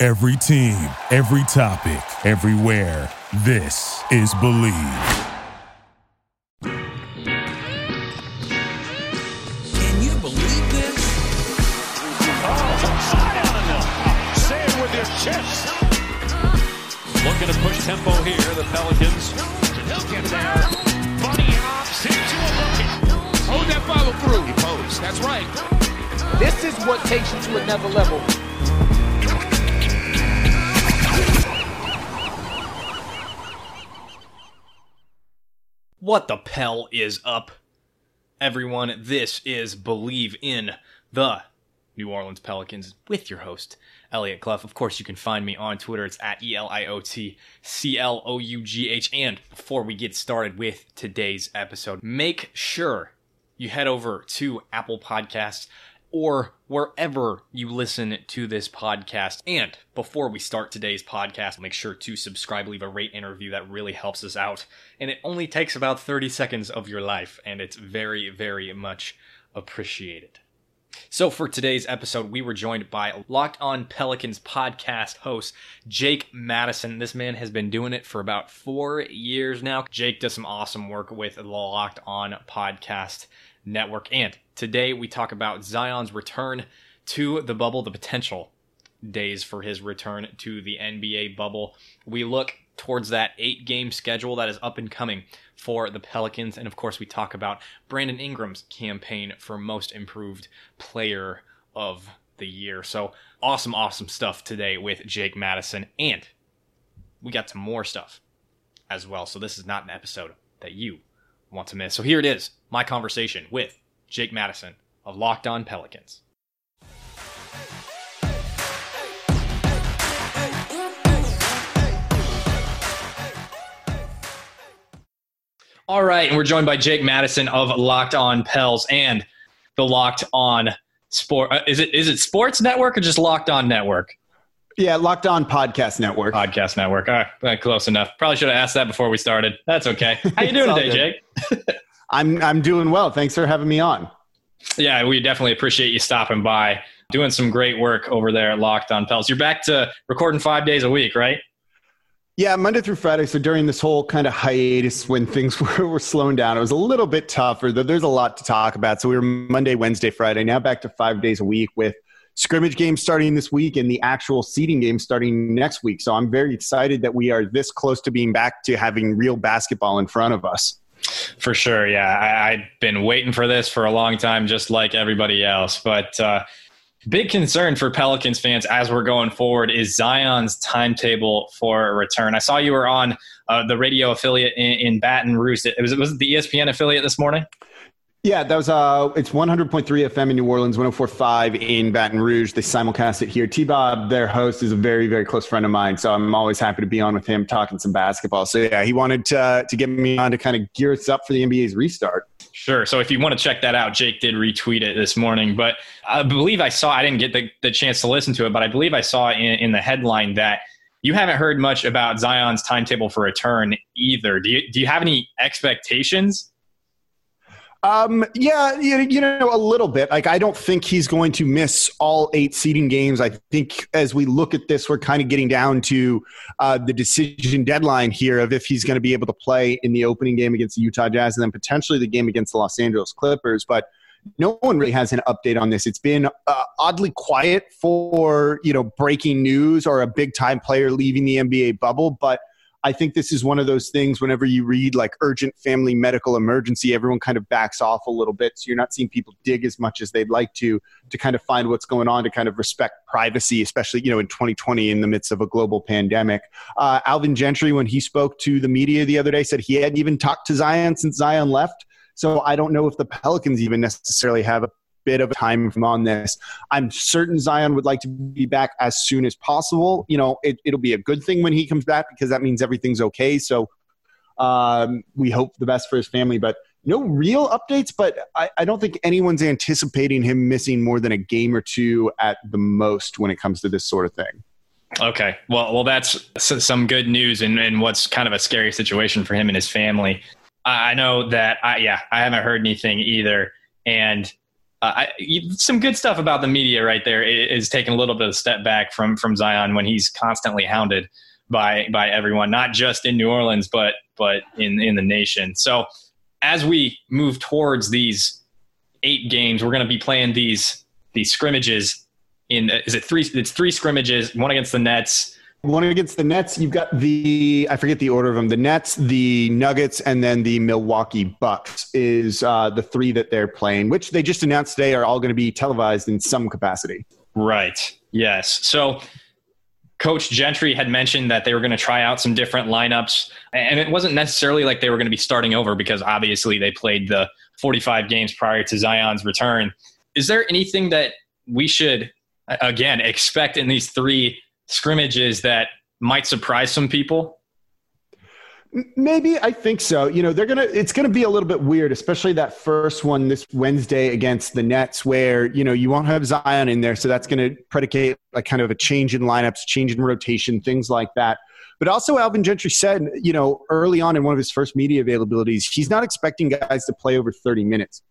Every team, every topic, everywhere. This is Believe. Can you believe this? Oh, Say it with your chest. Looking to push tempo here, the Pelicans. He'll get there. Bunny hops into a bucket. Hold that follow through. He posed. That's right. This is what takes you to another level. What the Pell is up? Everyone, this is Believe in the New Orleans Pelicans with your host, Elliot Clough. Of course, you can find me on Twitter. It's at E L I O T C L O U G H. And before we get started with today's episode, make sure you head over to Apple Podcasts or wherever you listen to this podcast. And before we start today's podcast, make sure to subscribe, leave a rate interview. That really helps us out. And it only takes about 30 seconds of your life, and it's very, very much appreciated. So, for today's episode, we were joined by Locked On Pelicans podcast host Jake Madison. This man has been doing it for about four years now. Jake does some awesome work with the Locked On podcast network. And today we talk about Zion's return to the bubble, the potential days for his return to the NBA bubble. We look towards that eight game schedule that is up and coming for the Pelicans. And of course, we talk about Brandon Ingram's campaign for most improved player of the year. So awesome, awesome stuff today with Jake Madison. And we got some more stuff as well. So this is not an episode that you want to miss. So here it is my conversation with Jake Madison of Locked On Pelicans. All right, and we're joined by Jake Madison of Locked On Pels and the Locked On Sport. Uh, is it is it Sports Network or just Locked On Network? Yeah, Locked On Podcast Network. Podcast Network. All right, close enough. Probably should have asked that before we started. That's okay. How you doing today, Jake? I'm I'm doing well. Thanks for having me on. Yeah, we definitely appreciate you stopping by, doing some great work over there at Locked On Pels. You're back to recording five days a week, right? Yeah, Monday through Friday. So during this whole kind of hiatus when things were, were slowing down, it was a little bit tougher. There's a lot to talk about. So we were Monday, Wednesday, Friday. Now back to five days a week with scrimmage games starting this week and the actual seeding game starting next week. So I'm very excited that we are this close to being back to having real basketball in front of us. For sure, yeah. I, I've been waiting for this for a long time, just like everybody else. But uh, big concern for Pelicans fans as we're going forward is Zion's timetable for a return. I saw you were on uh, the radio affiliate in, in Baton Rouge. It was, was it the ESPN affiliate this morning? Yeah, that was uh it's 100.3 FM in New Orleans, 104.5 in Baton Rouge. They simulcast it here. T Bob, their host, is a very, very close friend of mine. So I'm always happy to be on with him talking some basketball. So yeah, he wanted to, to get me on to kind of gear us up for the NBA's restart. Sure. So if you want to check that out, Jake did retweet it this morning. But I believe I saw, I didn't get the, the chance to listen to it, but I believe I saw in, in the headline that you haven't heard much about Zion's timetable for a return either. Do you, do you have any expectations? Um, yeah, you, know, a little bit. Like, I don't think he's going to miss all eight seeding games. I think as we look at this, we're kind of getting down to uh, the decision deadline here of if he's going to be able to play in the opening game against the Utah Jazz and then potentially the game against the Los Angeles Clippers. But no one really has an update on this. It's been uh, oddly quiet for you know breaking news or a big time player leaving the NBA bubble, but I think this is one of those things whenever you read like urgent family medical emergency, everyone kind of backs off a little bit. So you're not seeing people dig as much as they'd like to to kind of find what's going on to kind of respect privacy, especially, you know, in 2020 in the midst of a global pandemic. Uh, Alvin Gentry, when he spoke to the media the other day, said he hadn't even talked to Zion since Zion left. So I don't know if the Pelicans even necessarily have a bit of time on this. I'm certain Zion would like to be back as soon as possible. You know, it, it'll be a good thing when he comes back because that means everything's okay. So um, we hope the best for his family, but no real updates. But I, I don't think anyone's anticipating him missing more than a game or two at the most when it comes to this sort of thing. Okay. Well, well, that's some good news and, and what's kind of a scary situation for him and his family. I know that I, yeah, I haven't heard anything either. And uh, I, some good stuff about the media right there is taking a little bit of a step back from, from Zion when he's constantly hounded by, by everyone, not just in New Orleans, but, but in, in the nation. So as we move towards these eight games, we're going to be playing these, these scrimmages in is it three? It's three scrimmages. One against the Nets. One against the Nets. You've got the I forget the order of them. The Nets, the Nuggets, and then the Milwaukee Bucks is uh, the three that they're playing, which they just announced today are all going to be televised in some capacity. Right. Yes. So. Coach Gentry had mentioned that they were going to try out some different lineups, and it wasn't necessarily like they were going to be starting over because obviously they played the 45 games prior to Zion's return. Is there anything that we should again expect in these three scrimmages that might surprise some people? Maybe I think so. You know, they're gonna. It's gonna be a little bit weird, especially that first one this Wednesday against the Nets, where you know you won't have Zion in there, so that's gonna predicate like kind of a change in lineups, change in rotation, things like that. But also, Alvin Gentry said, you know, early on in one of his first media availabilities, he's not expecting guys to play over 30 minutes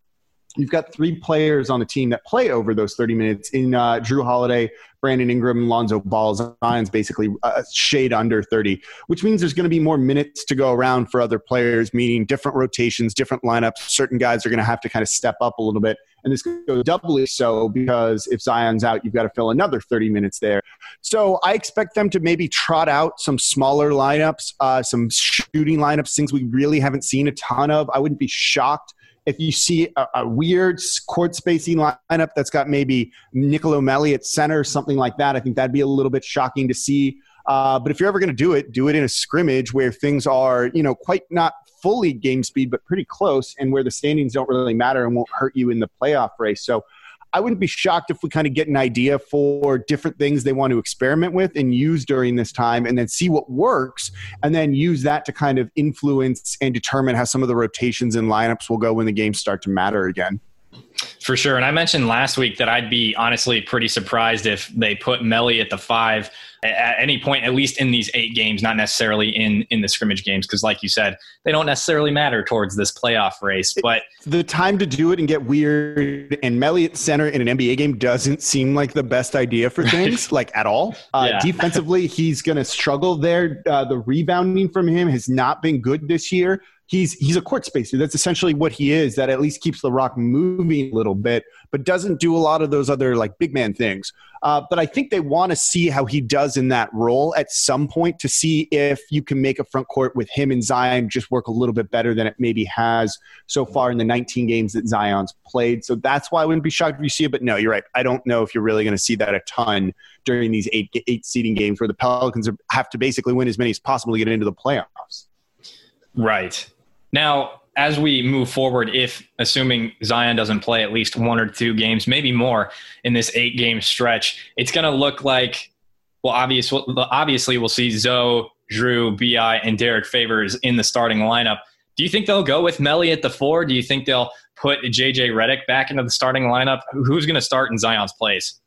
you've got three players on the team that play over those 30 minutes in uh, Jrue Holiday, Brandon Ingram, Lonzo Ball. Zion's basically a shade under 30, which means there's going to be more minutes to go around for other players, meaning different rotations, different lineups. Certain guys are going to have to kind of step up a little bit. And this goes doubly so because if Zion's out, you've got to fill another 30 minutes there. So I expect them to maybe trot out some smaller lineups, uh, some shooting lineups, things we really haven't seen a ton of. I wouldn't be shocked if you see a, a, weird court spacing lineup that's got maybe Nicolo Melli at center, something like that, I think that'd be a little bit shocking to see. Uh, but if you're ever going to do it, do it in a scrimmage where things are, you know, quite not fully game speed, but pretty close, and where the standings don't really matter and won't hurt you in the playoff race. So I wouldn't be shocked if we kind of get an idea for different things they want to experiment with and use during this time and then see what works and then use that to kind of influence and determine how some of the rotations and lineups will go when the games start to matter again. For sure. And I mentioned last week that I'd be honestly pretty surprised if they put Melli at the five at any point, at least in these eight games, not necessarily in, in the scrimmage games, because like you said, they don't necessarily matter towards this playoff race. But the time to do it and get weird and Melli at center in an NBA game doesn't seem like the best idea for things, like at all. Uh, yeah. Defensively, he's going to struggle there. Uh, the rebounding from him has not been good this year he's he's a court spacer. That's essentially what he is. That at least keeps the rock moving a little bit, but doesn't do a lot of those other like big man things. Uh, but I think they want to see how he does in that role at some point to see if you can make a front court with him and Zion just work a little bit better than it maybe has so far in the 19 games that Zion's played. So that's why I wouldn't be shocked if you see it. But no, you're right. I don't know if you're really going to see that a ton during these eight eight seeding games where the Pelicans have to basically win as many as possible to get into the playoffs. Right. Now, as we move forward, if assuming Zion doesn't play at least one or two games, maybe more in this eight game stretch, it's going to look like, well, obviously, obviously we'll see Zo, Jrue, Bi, and Derrick Favors in the starting lineup. Do you think they'll go with Melli at the four? Do you think they'll put JJ Redick back into the starting lineup? Who's going to start in Zion's place?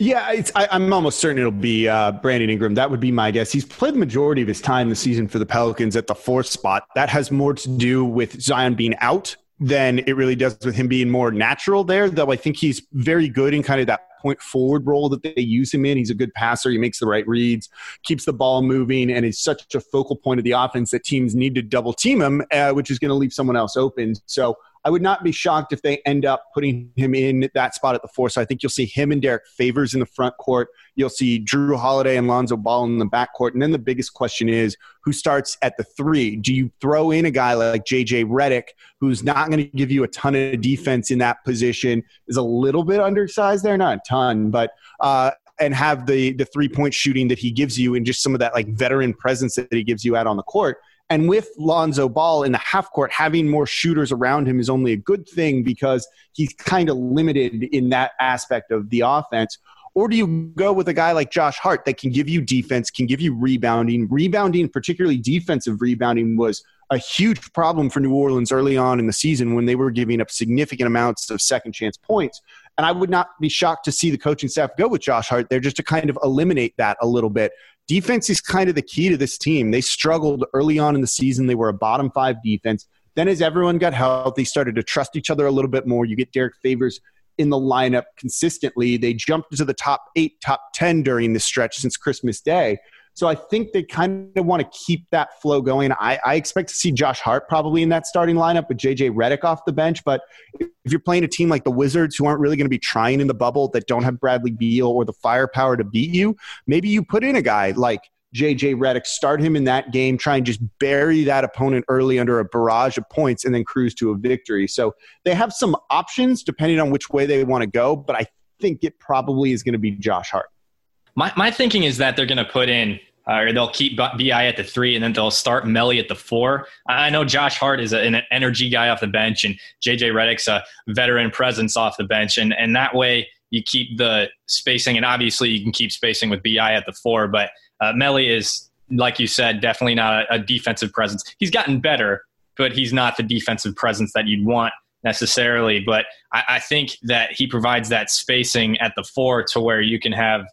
Yeah, I, am almost certain it'll be uh, Brandon Ingram. That would be my guess. He's played the majority of his time this season for the Pelicans at the fourth spot. That has more to do with Zion being out than it really does with him being more natural there. Though I think he's very good in kind of that point forward role that they use him in. He's a good passer. He makes the right reads, keeps the ball moving, and is such a focal point of the offense that teams need to double team him, uh, which is going to leave someone else open. So I would not be shocked if they end up putting him in that spot at the four. So I think you'll see him and Derrick Favors in the front court. You'll see Jrue Holiday and Lonzo Ball in the back court. And then the biggest question is who starts at the three? Do you throw in a guy like JJ Redick, who's not going to give you a ton of defense in that position, is a little bit undersized there, not a ton, but uh, and have the the three point shooting that he gives you and just some of that like veteran presence that he gives you out on the court And with Lonzo Ball in the half court, having more shooters around him is only a good thing because he's kind of limited in that aspect of the offense. Or do you go with a guy like Josh Hart that can give you defense, can give you rebounding? Rebounding, particularly defensive rebounding, was a huge problem for New Orleans early on in the season when they were giving up significant amounts of second chance points. And I would not be shocked to see the coaching staff go with Josh Hart there just to kind of eliminate that a little bit. Defense is kind of the key to this team. They struggled early on in the season. They were a bottom five defense. Then, as everyone got healthy, started to trust each other a little bit more. You get Derrick Favors in the lineup consistently. They jumped into the top eight, top 10 during this stretch since Christmas Day. So I think they kind of want to keep that flow going. I, I, expect to see Josh Hart probably in that starting lineup with JJ Redick off the bench. But if you're playing a team like the Wizards who aren't really going to be trying in the bubble, that don't have Bradley Beal or the firepower to beat you, maybe you put in a guy like JJ Redick, start him in that game, try and just bury that opponent early under a barrage of points and then cruise to a victory. So they have some options depending on which way they want to go, but I think it probably is going to be Josh Hart. My, my thinking is that they're going to put in uh, or they'll keep Bi at the three, and then they'll start Melli at the four. I know Josh Hart is a, an energy guy off the bench, and JJ Redick's a veteran presence off the bench, and and that way you keep the spacing, and obviously you can keep spacing with Bi at the four, but uh, Melli is, like you said, definitely not a, a defensive presence. He's gotten better, but he's not the defensive presence that you'd want necessarily. But I, I, think that he provides that spacing at the four to where you can have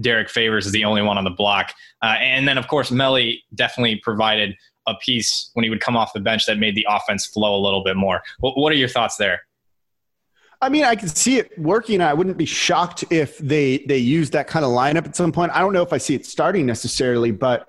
Derrick Favors is the only one on the block. Uh, and then, of course, Melli definitely provided a piece when he would come off the bench that made the offense flow a little bit more. What, what are your thoughts there? I mean, I can see it working. I wouldn't be shocked if they they use that kind of lineup at some point. I don't know if I see it starting necessarily, but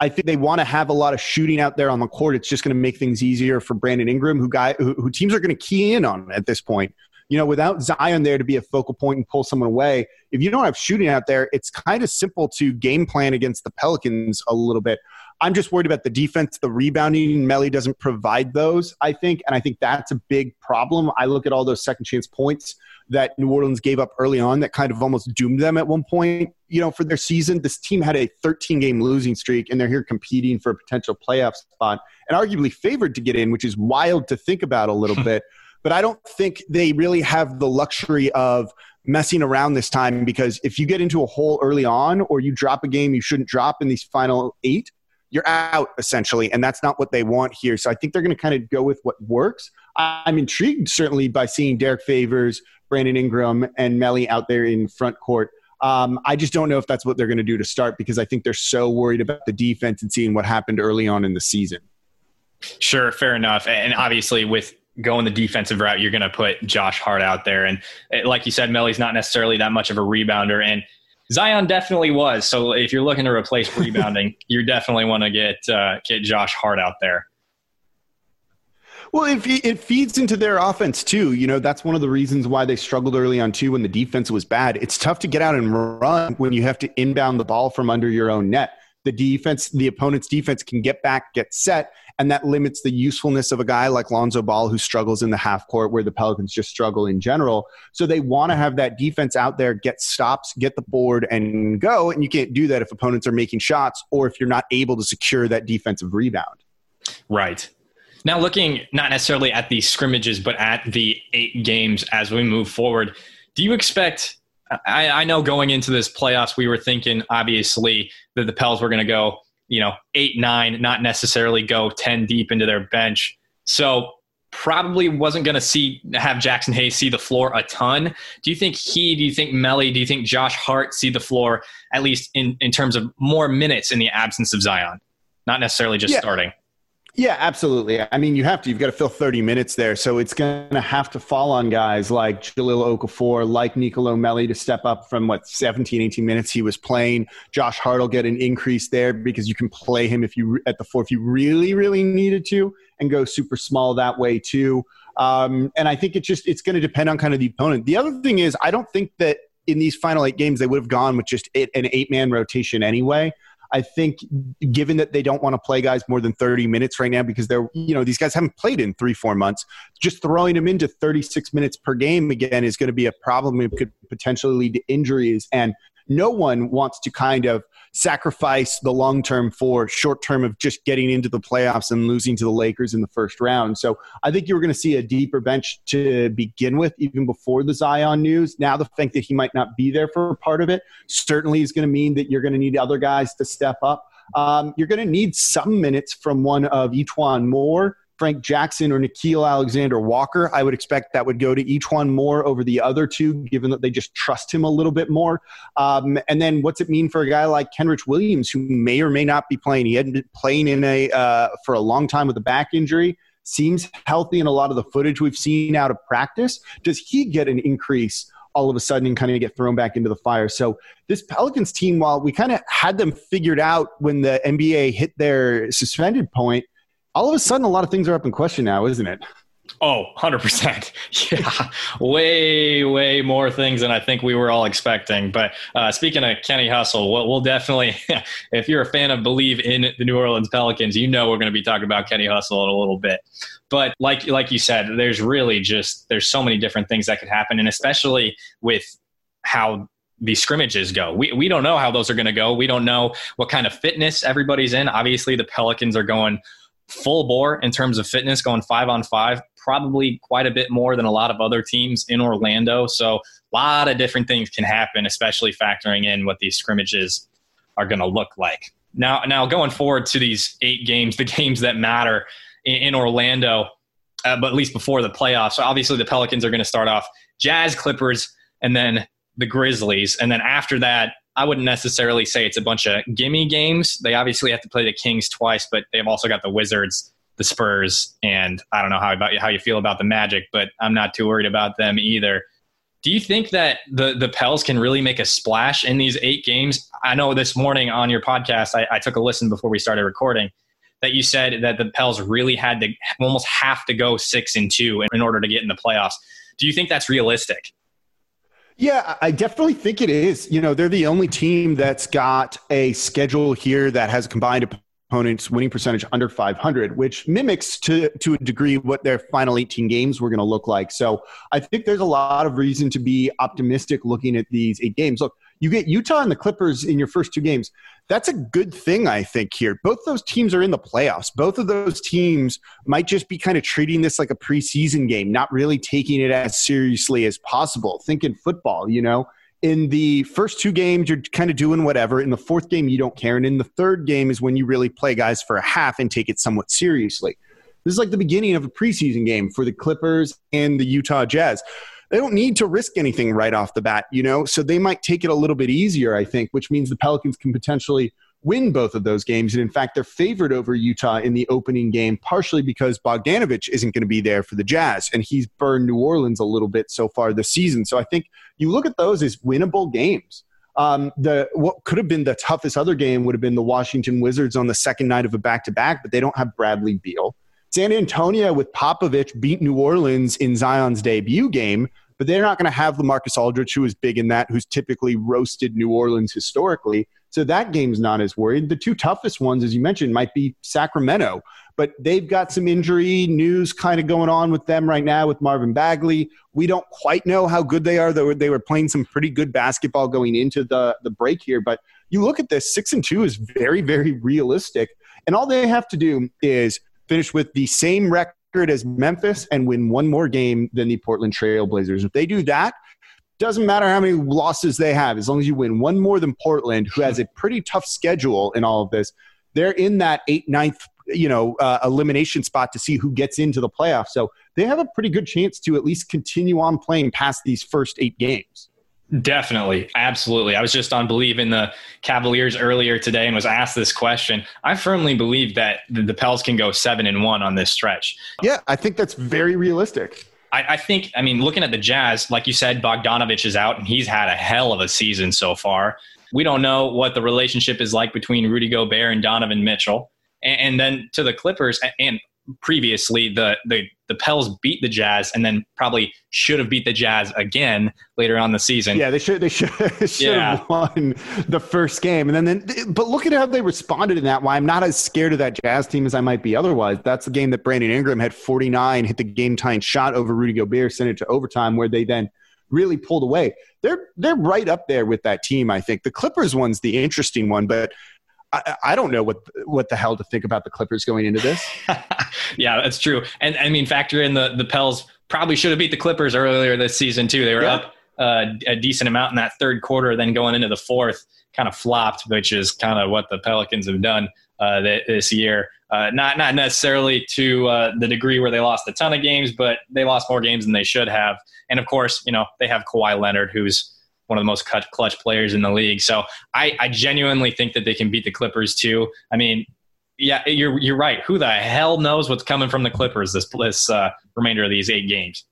I think they want to have a lot of shooting out there on the court. It's just going to make things easier for Brandon Ingram, who guy who, who teams are going to key in on at this point you know, without Zion there to be a focal point and pull someone away, if you don't have shooting out there, it's kind of simple to game plan against the Pelicans a little bit. I'm just worried about the defense, the rebounding. Melli doesn't provide those, I think, and I think that's a big problem. I look at all those second chance points that New Orleans gave up early on that kind of almost doomed them at one point, you know, for their season. This team had a 13 game losing streak and they're here competing for a potential playoff spot and arguably favored to get in, which is wild to think about a little bit. But I don't think they really have the luxury of messing around this time because if you get into a hole early on or you drop a game you shouldn't drop in these final eight, you're out essentially. And that's not what they want here. So I think they're going to kind of go with what works. I'm intrigued certainly by seeing Derrick Favors, Brandon Ingram, and Melli out there in front court. Um, I just don't know if that's what they're going to do to start because I think they're so worried about the defense and seeing what happened early on in the season. Sure, fair enough. And obviously, with going the defensive route, you're going to put Josh Hart out there. And eh, like you said, Melli's not necessarily that much of a rebounder. And Zion definitely was. So if you're looking to replace rebounding, you definitely want to get uh, get Josh Hart out there. Well, it, it feeds into their offense too. You know, that's one of the reasons why they struggled early on too when the defense was bad. It's tough to get out and run when you have to inbound the ball from under your own net the defense, the opponent's defense can get back, get set, and that limits the usefulness of a guy like Lonzo Ball who struggles in the half court where the Pelicans just struggle in general. So they want to have that defense out there, get stops, get the board, and go. And you can't do that if opponents are making shots or if you're not able to secure that defensive rebound. Right. Now, looking not necessarily at the scrimmages, but at the eight games as we move forward, do you expect I, I, know going into this playoffs, we were thinking obviously that the Pels were going to go, you know, eight, nine, not necessarily go 10 deep into their bench. So probably wasn't going to see have Jaxson Hayes see the floor a ton. Do you think he, do you think Melli? do you think Josh Hart see the floor at least in, in terms of more minutes in the absence of Zion? Not necessarily just yeah. starting. Yeah, absolutely. I mean, you have to. You've got to fill 30 minutes there. So it's going to have to fall on guys like Jahlil Okafor, like Nicolo Melli to step up from what 17, 18 minutes he was playing. Josh Hart will get an increase there because you can play him if you at the four if you really, really needed to, and go super small that way too. Um, and I think it's just it's going to depend on kind of the opponent. The other thing is, I don't think that in these final eight games they would have gone with just an eight man rotation anyway. I think given that they don't want to play guys more than 30 minutes right now because they're, you know, these guys haven't played in three, four months, just throwing them into 36 minutes per game again is going to be a problem. It could potentially lead to injuries. And no one wants to kind of sacrifice the long term for short term of just getting into the playoffs and losing to the Lakers in the first round. So I think you were going to see a deeper bench to begin with, even before the Zion news. Now, the fact that he might not be there for part of it certainly is going to mean that you're going to need other guys to step up. Um, you're going to need some minutes from one of E'Twaun Moore Frank Jackson or Nickeil Alexander Walker. I would expect that would go to E'Twaun Moore over the other two, given that they just trust him a little bit more. Um, and then what's it mean for a guy like Kenrich Williams, who may or may not be playing? He hadn't been playing in a uh, for a long time with a back injury. Seems healthy in a lot of the footage we've seen out of practice. Does he get an increase? all of a sudden and kind of get thrown back into the fire. So this Pelicans team, while we kind of had them figured out when the NBA hit their suspended point, all of a sudden, a lot of things are up in question now, isn't it? Oh, 100%. Yeah, way, way more things than I think we were all expecting. But uh, speaking of Kenny Hustle, we'll, we'll, definitely, if you're a fan of Believe in the New Orleans Pelicans, you know we're going to be talking about Kenny Hustle in a little bit. But like like you said, there's really just there's so many different things that could happen, and especially with how the scrimmages go. We, we don't know how those are going to go. We don't know what kind of fitness everybody's in. Obviously, the Pelicans are going full bore in terms of fitness, going five on five, probably quite a bit more than a lot of other teams in Orlando. So a lot of different things can happen, especially factoring in what these scrimmages are going to look like. Now, now going forward to these eight games, the games that matter in, in Orlando, uh, but at least before the playoffs. So obviously the Pelicans are going to start off Jazz, Clippers, and then the Grizzlies, and then after that, I wouldn't necessarily say it's a bunch of gimme games. They obviously have to play the Kings twice, but they've also got the Wizards, the Spurs, and I don't know how about how you feel about the Magic, but I'm not too worried about them either. Do you think that the the Pels can really make a splash in these eight games? I know this morning on your podcast, I, I took a listen before we started recording that you said that the Pels really had to almost have to go six and two in, in order to get in the playoffs. Do you think that's realistic? Yeah, I definitely think it is. You know, they're the only team that's got a schedule here that has combined opponents winning percentage under 500, which mimics to to a degree what their final 18 games were going to look like. So I think there's a lot of reason to be optimistic looking at these eight games. Look, you get Utah and the Clippers in your first two games. That's a good thing, I think, here. Both those teams are in the playoffs. Both of those teams might just be kind of treating this like a preseason game, not really taking it as seriously as possible. Thinking football, you know? In the first two games, you're kind of doing whatever. In the fourth game, you don't care. And in the third game is when you really play guys for a half and take it somewhat seriously. This is like the beginning of a preseason game for the Clippers and the Utah Jazz they don't need to risk anything right off the bat, you know? So they might take it a little bit easier, I think, which means the Pelicans can potentially win both of those games. And in fact, they're favored over Utah in the opening game, partially because Bogdanovich isn't going to be there for the Jazz, and he's burned New Orleans a little bit so far this season. So I think you look at those as winnable games. Um, the what could have been the toughest other game would have been the Washington Wizards on the second night of a back to back, but they don't have Bradley Beal. San Antonio with Popovich beat New Orleans in Zion's debut game, but they're not going to have LaMarcus Aldridge, who is big in that, who's typically roasted New Orleans historically. So that game's not as worried. The two toughest ones, as you mentioned, might be Sacramento, but they've got some injury news kind of going on with them right now with Marvin Bagley. We don't quite know how good they are, though they were playing some pretty good basketball going into the, the break here. But you look at this, six and two is very, very realistic. And all they have to do is finish with the same record as Memphis and win one more game than the Portland Trailblazers. If they do that, doesn't matter how many losses they have, as long as you win one more than Portland, who has a pretty tough schedule in all of this. They're in that eight ninth, you know, uh, elimination spot to see who gets into the playoffs. So they have a pretty good chance to at least continue on playing past these first eight games. Definitely. Absolutely. I was just on Believe in the Cavaliers earlier today and was asked this question. I firmly believe that the, the Pels can go seven and one on this stretch. Yeah, I think that's very realistic. I, I, think, I mean, looking at the Jazz, like you said, Bogdanovich is out and he's had a hell of a season so far. We don't know what the relationship is like between Rudy Gobert and Donovan Mitchell. And, and then to the Clippers, and previously the the the Pels beat the Jazz and then probably should have beat the Jazz again later on the season. Yeah, they should they should, should yeah. have won the first game. And then, then but look at how they responded in that. Why I'm not as scared of that Jazz team as I might be otherwise. That's the game that Brandon Ingram had 49, hit the game tying shot over Rudy Gobert, sent it to overtime, where they then really pulled away. They're they're right up there with that team. I think the Clippers one's the interesting one, but I, I, don't know what what the hell to think about the Clippers going into this. yeah, that's true. And I mean, factor in the the Pels probably should have beat the Clippers earlier this season too. They were yeah. up uh, a decent amount in that third quarter, then going into the fourth, kind of flopped, which is kind of what the Pelicans have done uh, this year. Uh, not not necessarily to uh, the degree where they lost a ton of games, but they lost more games than they should have. And of course, you know they have Kawhi Leonard, who's one of the most clutch players in the league. So I, I genuinely think that they can beat the Clippers too. I mean, yeah, you're you're right. Who the hell knows what's coming from the Clippers this this uh, remainder of these eight games?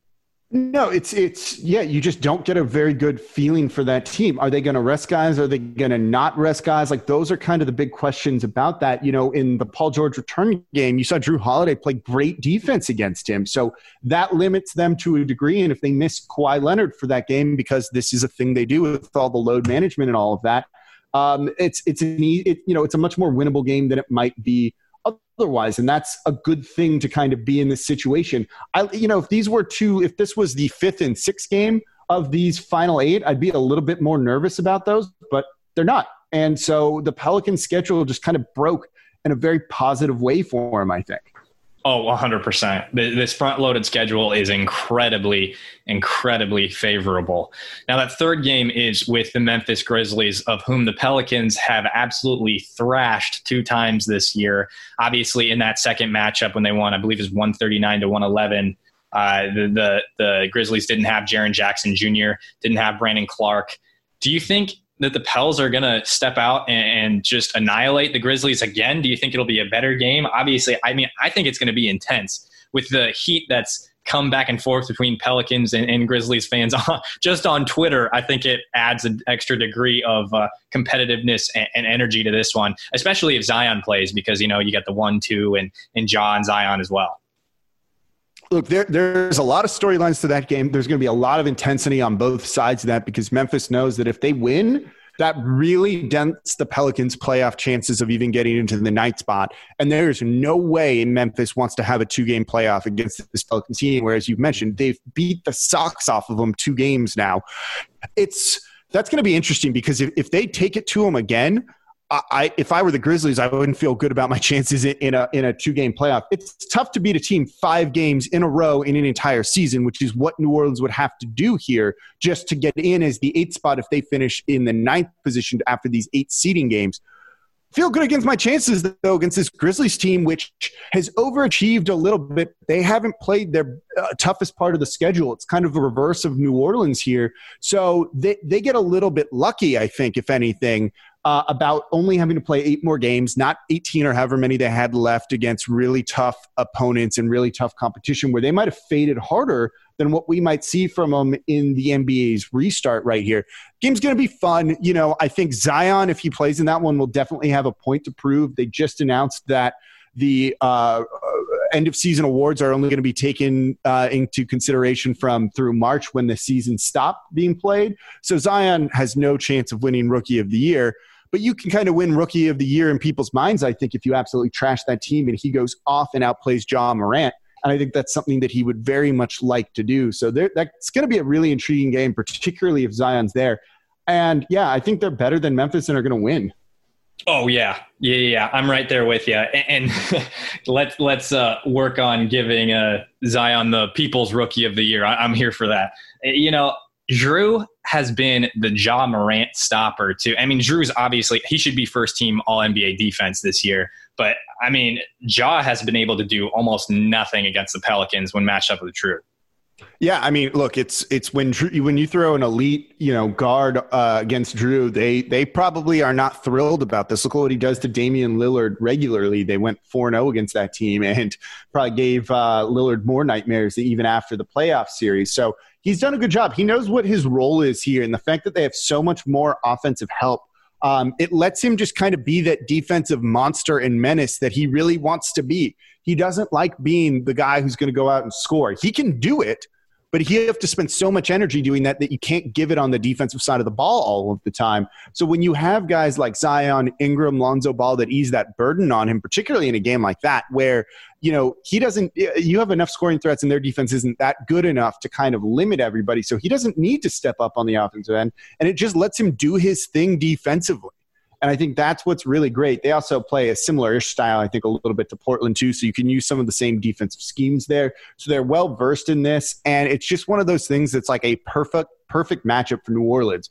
No, it's it's yeah. You just don't get a very good feeling for that team. Are they going to rest guys? Are they going to not rest guys? Like those are kind of the big questions about that. You know, in the Paul George return game, you saw Jrue Holiday play great defense against him, so that limits them to a degree. And if they miss Kawhi Leonard for that game because this is a thing they do with all the load management and all of that, um, it's it's an it, you know it's a much more winnable game than it might be otherwise and that's a good thing to kind of be in this situation. I you know if these were two if this was the fifth and sixth game of these final eight i'd be a little bit more nervous about those but they're not. And so the pelican schedule just kind of broke in a very positive way for him i think Oh, 100%. This front loaded schedule is incredibly, incredibly favorable. Now, that third game is with the Memphis Grizzlies, of whom the Pelicans have absolutely thrashed two times this year. Obviously, in that second matchup when they won, I believe it was 139 to 111. Uh, the, the, the Grizzlies didn't have Jaren Jackson Jr., didn't have Brandon Clarke. Do you think that the Pels are going to step out and, just annihilate the Grizzlies again? Do you think it'll be a better game? Obviously, I mean, I think it's going to be intense with the heat that's come back and forth between Pelicans and, and Grizzlies fans just on Twitter. I think it adds an extra degree of uh, competitiveness and, and, energy to this one, especially if Zion plays, because you know you got the one, two, and and John Zion as well. Look, there, there's a lot of storylines to that game. There's going to be a lot of intensity on both sides of that because Memphis knows that if they win, that really dents the Pelicans' playoff chances of even getting into the ninth spot. And there's no way Memphis wants to have a two game playoff against this Pelicans team, whereas you've mentioned they've beat the socks off of them two games now. It's that's going to be interesting because if, if they take it to them again, I, if I were the Grizzlies, I wouldn't feel good about my chances in a in a two game playoff. It's tough to beat a team five games in a row in an entire season, which is what New Orleans would have to do here just to get in as the eighth spot if they finish in the ninth position after these eight seeding games. Feel good against my chances though against this Grizzlies team, which has overachieved a little bit. They haven't played their uh, toughest part of the schedule. It's kind of a reverse of New Orleans here, so they they get a little bit lucky, I think, if anything uh, about only having to play eight more games, not 18 or however many they had left against really tough opponents and really tough competition where they might have faded harder than what we might see from them in the NBA's restart right here. Game's going to be fun. You know, I think Zion, if he plays in that one, will definitely have a point to prove. They just announced that the uh, end of season awards are only going to be taken uh, into consideration from through March when the season stopped being played. So Zion has no chance of winning Rookie of the Year. But you can kind of win rookie of the year in people's minds, I think, if you absolutely trash that team and he goes off and outplays Ja Morant. And I think that's something that he would very much like to do. So there, that's going to be a really intriguing game, particularly if Zion's there. And yeah, I think they're better than Memphis and are going to win. Oh yeah, yeah, yeah. I'm right there with you. And, and let's let's uh, work on giving uh, Zion the People's Rookie of the Year. I, I'm here for that. You know, Jrue has been the Ja Morant stopper too. I mean, Jrue's obviously he should be first team All NBA defense this year, but I mean, Ja has been able to do almost nothing against the Pelicans when matched up with Jrue. Yeah, I mean, look, it's it's when Jrue, when you throw an elite, you know, guard uh, against Jrue, they they probably are not thrilled about this. Look at what he does to Damian Lillard regularly. They went four zero oh against that team, and probably gave uh, Lillard more nightmares even after the playoff series. So he's done a good job. He knows what his role is here, and the fact that they have so much more offensive help. Um, it lets him just kind of be that defensive monster and menace that he really wants to be. He doesn't like being the guy who's going to go out and score. He can do it, but he have to spend so much energy doing that that you can't give it on the defensive side of the ball all of the time. So when you have guys like Zion, Ingram, Lonzo Ball that ease that burden on him, particularly in a game like that, where you know he doesn't, you have enough scoring threats and their defense isn't that good enough to kind of limit everybody. So he doesn't need to step up on the offensive end, and it just lets him do his thing defensively. And I think that's what's really great. They also play a similar ish style, I think, a little bit to Portland, too. So you can use some of the same defensive schemes there. So they're well versed in this. And it's just one of those things that's like a perfect, perfect matchup for New Orleans.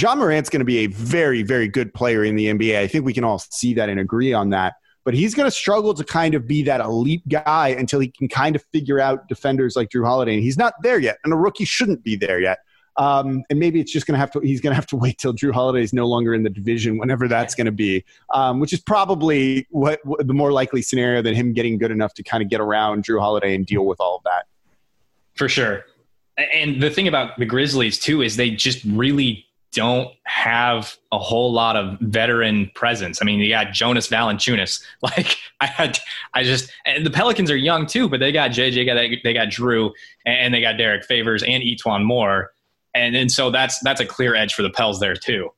Ja Morant's going to be a very, very good player in the NBA. I think we can all see that and agree on that. But he's going to struggle to kind of be that elite guy until he can kind of figure out defenders like Jrue Holiday. And he's not there yet. And a rookie shouldn't be there yet. Um, and maybe it's just going to have to, he's going to have to wait till Jrue Holiday is no longer in the division, whenever that's going to be, um, which is probably what, what, the more likely scenario than him getting good enough to kind of get around Jrue Holiday and deal with all of that. For sure. And the thing about the Grizzlies, too, is they just really don't have a whole lot of veteran presence. I mean, you got Jonas Valanciunas. Like I had, I just and the Pelicans are young too, but they got JJ, they got Jrue, and they got Derrick Favors and E'Twaun Moore and and so that's that's a clear edge for the Pels there too.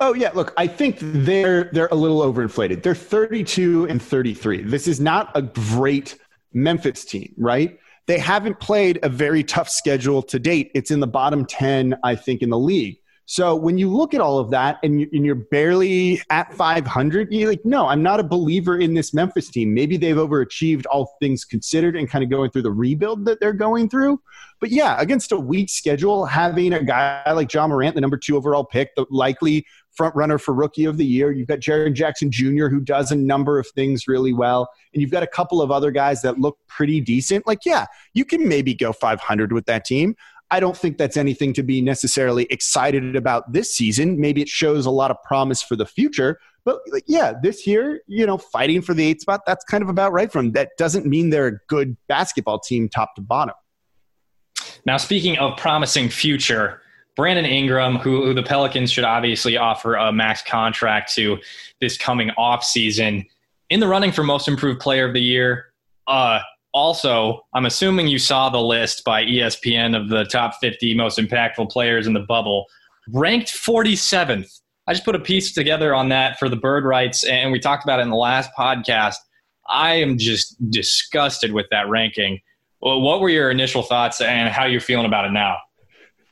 Oh yeah, look, I think they're they're a little overinflated. They're 32 and 33. This is not a great Memphis team, right? They haven't played a very tough schedule to date. It's in the bottom 10, I think, in the league. So when you look at all of that and you're barely at 500, you're like, no, I'm not a believer in this Memphis team. Maybe they've overachieved all things considered and kind of going through the rebuild that they're going through. But yeah, against a weak schedule, having a guy like Ja Morant, the number two overall pick, the likely front runner for rookie of the year. You've got Jaren Jackson Jr., who does a number of things really well. And you've got a couple of other guys that look pretty decent. Like, yeah, you can maybe go 500 with that team. I don't think that's anything to be necessarily excited about this season. Maybe it shows a lot of promise for the future. But yeah, this year, you know, fighting for the eight spot, that's kind of about right from. That doesn't mean they're a good basketball team top to bottom. Now, speaking of promising future, Brandon Ingram, who, who the Pelicans should obviously offer a max contract to this coming off season, in the running for most improved player of the year. Uh, also, I'm assuming you saw the list by ESPN of the top 50 most impactful players in the bubble, ranked 47th. I just put a piece together on that for the Bird Writes, and we talked about it in the last podcast. I am just disgusted with that ranking. Well, what were your initial thoughts and how you're feeling about it now?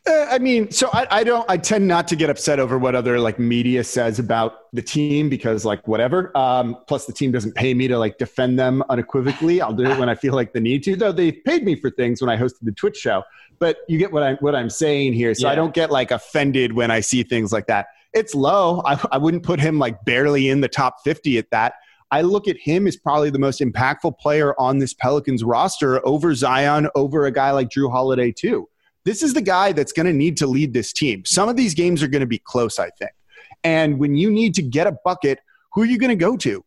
Uh, I mean, so I, I, don't. I tend not to get upset over what other like media says about the team because like whatever. Um, plus, the team doesn't pay me to like defend them unequivocally. I'll do it when I feel like the need to. Though they paid me for things when I hosted the Twitch show. But you get what I'm what I'm saying here. So yeah. I don't get like offended when I see things like that. It's low. I, I wouldn't put him like barely in the top fifty at that. I look at him as probably the most impactful player on this Pelicans roster over Zion, over a guy like Jrue Holiday too this is the guy that's going to need to lead this team. Some of these games are going to be close, I think. And when you need to get a bucket, who are you going to go to?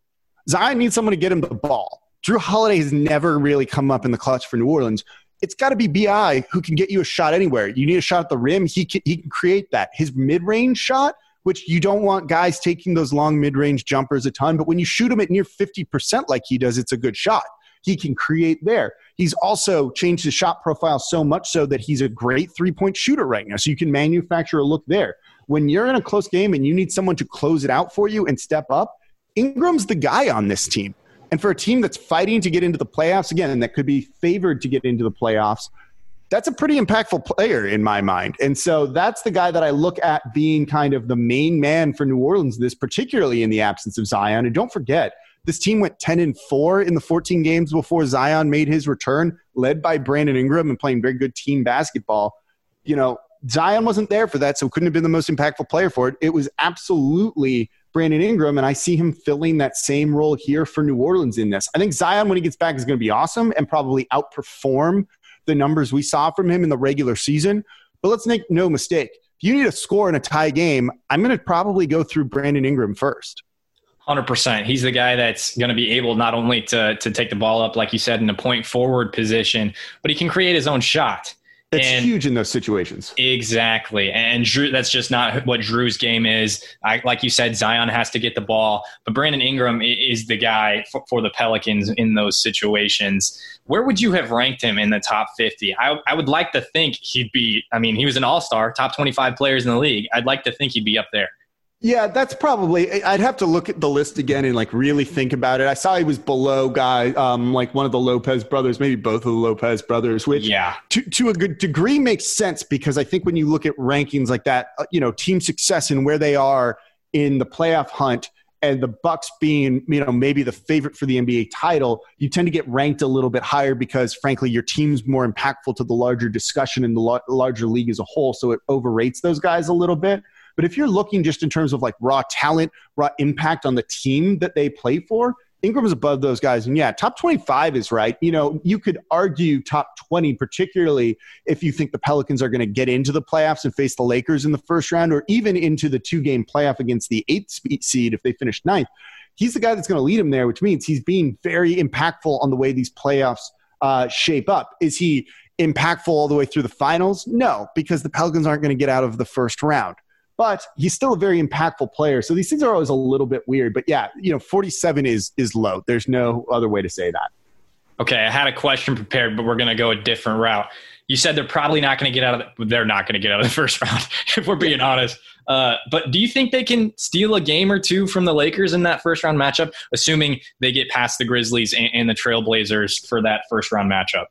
Zion needs someone to get him the ball. Jrue Holiday has never really come up in the clutch for New Orleans. It's got to be BI who can get you a shot anywhere. You need a shot at the rim. He can, he can create that. His mid range shot, which you don't want guys taking those long mid range jumpers a ton, but when you shoot him at near 50% like he does, it's a good shot he can create there. He's also changed his shot profile so much so that he's a great three point shooter right now. So you can manufacture a look there. When you're in a close game and you need someone to close it out for you and step up, Ingram's the guy on this team. And for a team that's fighting to get into the playoffs again, that could be favored to get into the playoffs, that's a pretty impactful player in my mind. And so that's the guy that I look at being kind of the main man for New Orleans, this particularly in the absence of Zion. And don't forget, this team went 10 and 4 in the 14 games before Zion made his return, led by Brandon Ingram and playing very good team basketball. You know, Zion wasn't there for that, so couldn't have been the most impactful player for it. It was absolutely Brandon Ingram, and I see him filling that same role here for New Orleans in this. I think Zion, when he gets back, is going to be awesome and probably outperform the numbers we saw from him in the regular season. But let's make no mistake. If you need a score in a tie game, I'm going to probably go through Brandon Ingram first. Hundred percent. He's the guy that's going to be able not only to to take the ball up, like you said, in a point forward position, but he can create his own shot. It's and huge in those situations. Exactly. And Jrue. that's just not what Jrue's game is. I, like you said, Zion has to get the ball, but Brandon Ingram is the guy for, for, the Pelicans in those situations. Where would you have ranked him in the top 50? I, I would like to think he'd be, I mean, he was an all star, top 25 players in the league. I'd like to think he'd be up there. Yeah, that's probably. I'd have to look at the list again and like really think about it. I saw he was below guy, um, like one of the Lopez brothers, maybe both of the Lopez brothers, which yeah, to to a good degree makes sense because I think when you look at rankings like that, uh, you know, team success and where they are in the playoff hunt, and the Bucks being you know maybe the favorite for the NBA title, you tend to get ranked a little bit higher because frankly your team's more impactful to the larger discussion in the larger league as a whole, so it overrates those guys a little bit. But if you're looking just in terms of like raw talent, raw impact on the team that they play for, Ingram's above those guys. And yeah, top 25 is right. You know, you could argue top 20, particularly if you think the Pelicans are going to get into the playoffs and face the Lakers in the first round, or even into the two game playoff against the eighth seed if they finish ninth. He's the guy that's going to lead him there, which means he's being very impactful on the way these playoffs uh, shape up. Is he impactful all the way through the finals? No, because the Pelicans aren't going to get out of the first round but he's still a very impactful player. So these things are always a little bit weird. But yeah, you know, 47 is is low. There's no other way to say that. Okay, I had a question prepared, but we're going to go a different route. You said they're probably not going to get out of the, they're not going to get out of the first round if we're being honest. Uh, but do you think they can steal a game or two from the Lakers in that first round matchup, assuming they get past the Grizzlies and, and the Trailblazers for that first round matchup?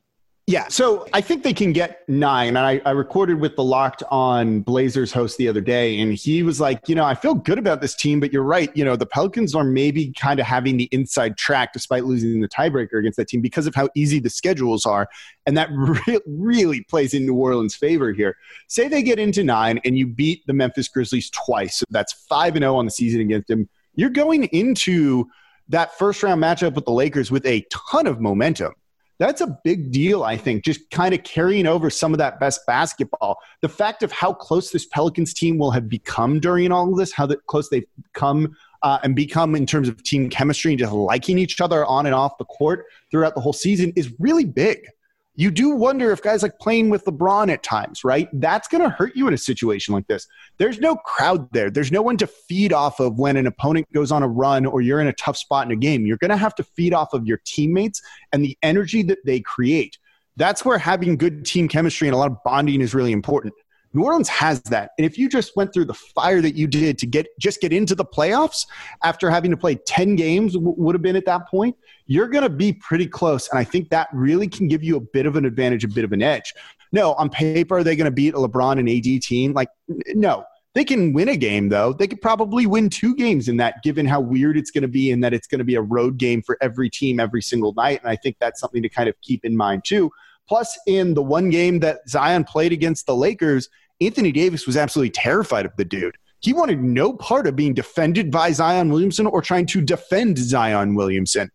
Yeah, so I think they can get nine. And I, I, recorded with the Locked On Blazers host the other day, and he was like, you know, I feel good about this team, but you're right. You know, the Pelicans are maybe kind of having the inside track despite losing the tiebreaker against that team because of how easy the schedules are. And that re- really plays in New Orleans' favor here. Say they get into nine and you beat the Memphis Grizzlies twice. So that's 5 and 0 on the season against them. You're going into that first round matchup with the Lakers with a ton of momentum that's a big deal, I think, just kind of carrying over some of that best basketball. The fact of how close this Pelicans team will have become during all of this, how close they've come uh, and become in terms of team chemistry and just liking each other on and off the court throughout the whole season is really big you do wonder if guys like playing with LeBron at times, right? That's going to hurt you in a situation like this. There's no crowd there. There's no one to feed off of when an opponent goes on a run or you're in a tough spot in a game. You're going to have to feed off of your teammates and the energy that they create. That's where having good team chemistry and a lot of bonding is really important. New Orleans has that. And if you just went through the fire that you did to get just get into the playoffs after having to play 10 games w- would have been at that point, you're going to be pretty close. And I think that really can give you a bit of an advantage, a bit of an edge. No, on paper, are they going to beat a LeBron and AD team? Like, no. They can win a game, though. They could probably win two games in that, given how weird it's going to be and that it's going to be a road game for every team every single night. And I think that's something to kind of keep in mind, too. Plus, in the one game that Zion played against the Lakers, Anthony Davis was absolutely terrified of the dude. He wanted no part of being defended by Zion Williamson or trying to defend Zion Williamson.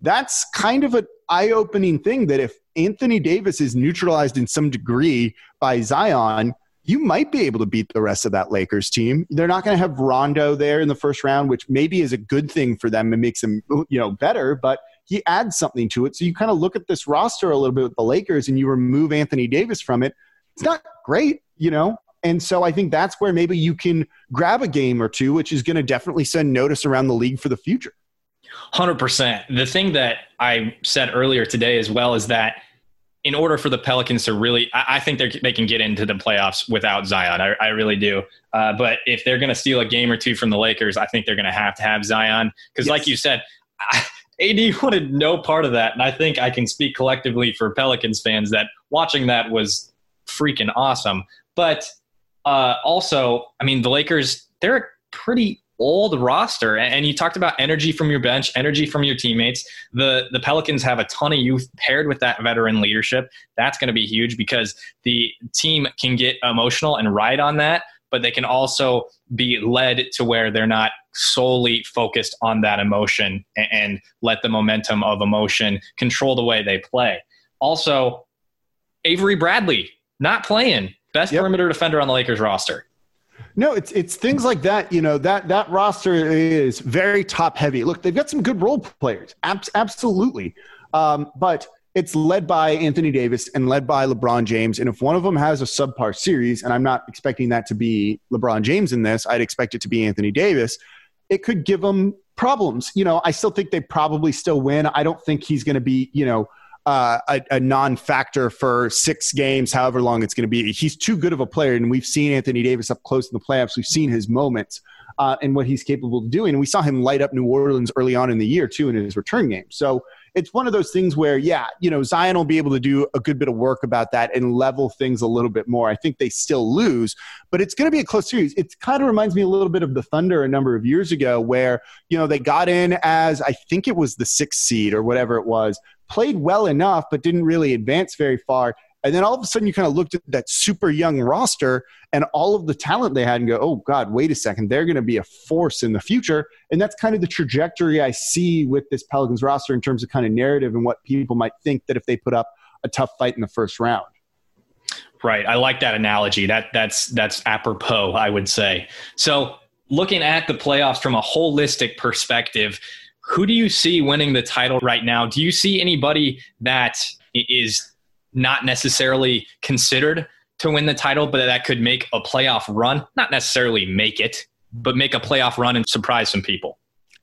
That's kind of an eye opening thing that if Anthony Davis is neutralized in some degree by Zion, you might be able to beat the rest of that Lakers team. They're not going to have Rondo there in the first round, which maybe is a good thing for them and makes them, you know, better, but he adds something to it. So you kind of look at this roster a little bit with the Lakers and you remove Anthony Davis from it. It's not great, you know? And so I think that's where maybe you can grab a game or two, which is going to definitely send notice around the league for the future. 100%. The thing that I said earlier today as well is that in order for the Pelicans to really, I, think they can get into the playoffs without Zion. I, I really do. Uh, but if they're going to steal a game or two from the Lakers, I think they're going to have to have Zion. Because, yes. like you said, I, AD wanted no part of that. And I think I can speak collectively for Pelicans fans that watching that was freaking awesome. But uh, also, I mean, the Lakers, they're a pretty old roster. And you talked about energy from your bench, energy from your teammates. The the Pelicans have a ton of youth paired with that veteran leadership. That's going to be huge because the team can get emotional and ride on that, but they can also be led to where they're not solely focused on that emotion and, and let the momentum of emotion control the way they play. Also, Avery Bradley not playing Best yep. perimeter defender on the Lakers roster. No, it's it's things like that. You know that that roster is very top heavy. Look, they've got some good role players, Abs- absolutely. Um, but it's led by Anthony Davis and led by LeBron James. And if one of them has a subpar series, and I'm not expecting that to be LeBron James in this, I'd expect it to be Anthony Davis. It could give them problems. You know, I still think they probably still win. I don't think he's going to be, you know, uh, a, a non-factor for six games, however long it's going to be. He's too good of a player, and we've seen Anthony Davis up close in the playoffs. We've seen his moments uh, and what he's capable of doing, and we saw him light up New Orleans early on in the year too in his return game. So it's one of those things where, yeah, you know, Zion will be able to do a good bit of work about that and level things a little bit more. I think they still lose, but it's going to be a close series. It kind of reminds me a little bit of the Thunder a number of years ago, where you know they got in as I think it was the sixth seed or whatever it was, played well enough, but didn't really advance very far. And then all of a sudden, you kind of looked at that super young roster and all of the talent they had and go, oh, God, wait a second. They're going to be a force in the future. And that's kind of the trajectory I see with this Pelicans roster in terms of kind of narrative and what people might think that if they put up a tough fight in the first round. Right. I like that analogy. That that's that's apropos, I would say. So looking at the playoffs from a holistic perspective, who do you see winning the title right now? Do you see anybody that is not necessarily considered to win the title, but that could make a playoff run. Not necessarily make it, but make a playoff run and surprise some people.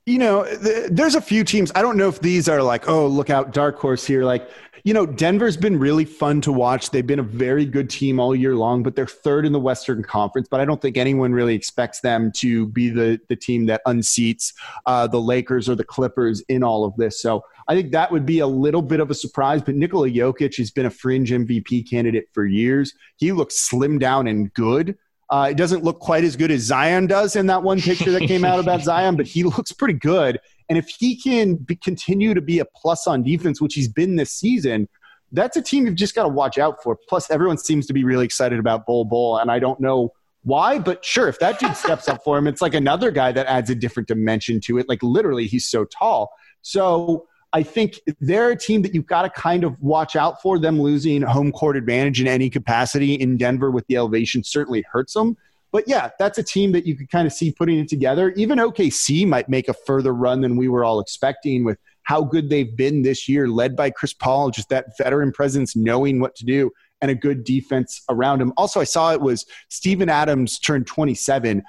You know, th- there's a few teams. I don't know if these are like, oh, look out, dark horse here. Like, you know, Denver's been really fun to watch. They've been a very good team all year long, but they're third in the Western Conference. But I don't think anyone really expects them to be the the team that unseats uh, the Lakers or the Clippers in all of this. So I think that would be a little bit of a surprise. But Nikola Jokic has been a fringe MVP candidate for years. He looks slim down and good. Uh, it doesn't look quite as good as Zion does in that one picture that came out about Zion, but he looks pretty good. And if he can be, continue to be a plus on defense, which he's been this season, that's a team you've just got to watch out for. Plus, everyone seems to be really excited about Bol Bol, and I don't know why, but sure, if that dude steps up for him, it's like another guy that adds a different dimension to it. Like literally, he's so tall. So I think they're a team that you've got to kind of watch out for. Them losing home court advantage in any capacity in Denver with the elevation certainly hurts them. But yeah, that's a team that you could kind of see putting it together. Even OKC might make a further run than we were all expecting with how good they've been this year, led by Chris Paul, just that veteran presence, knowing what to do, and a good defense around him. Also, I saw it was Steven Adams turned 27.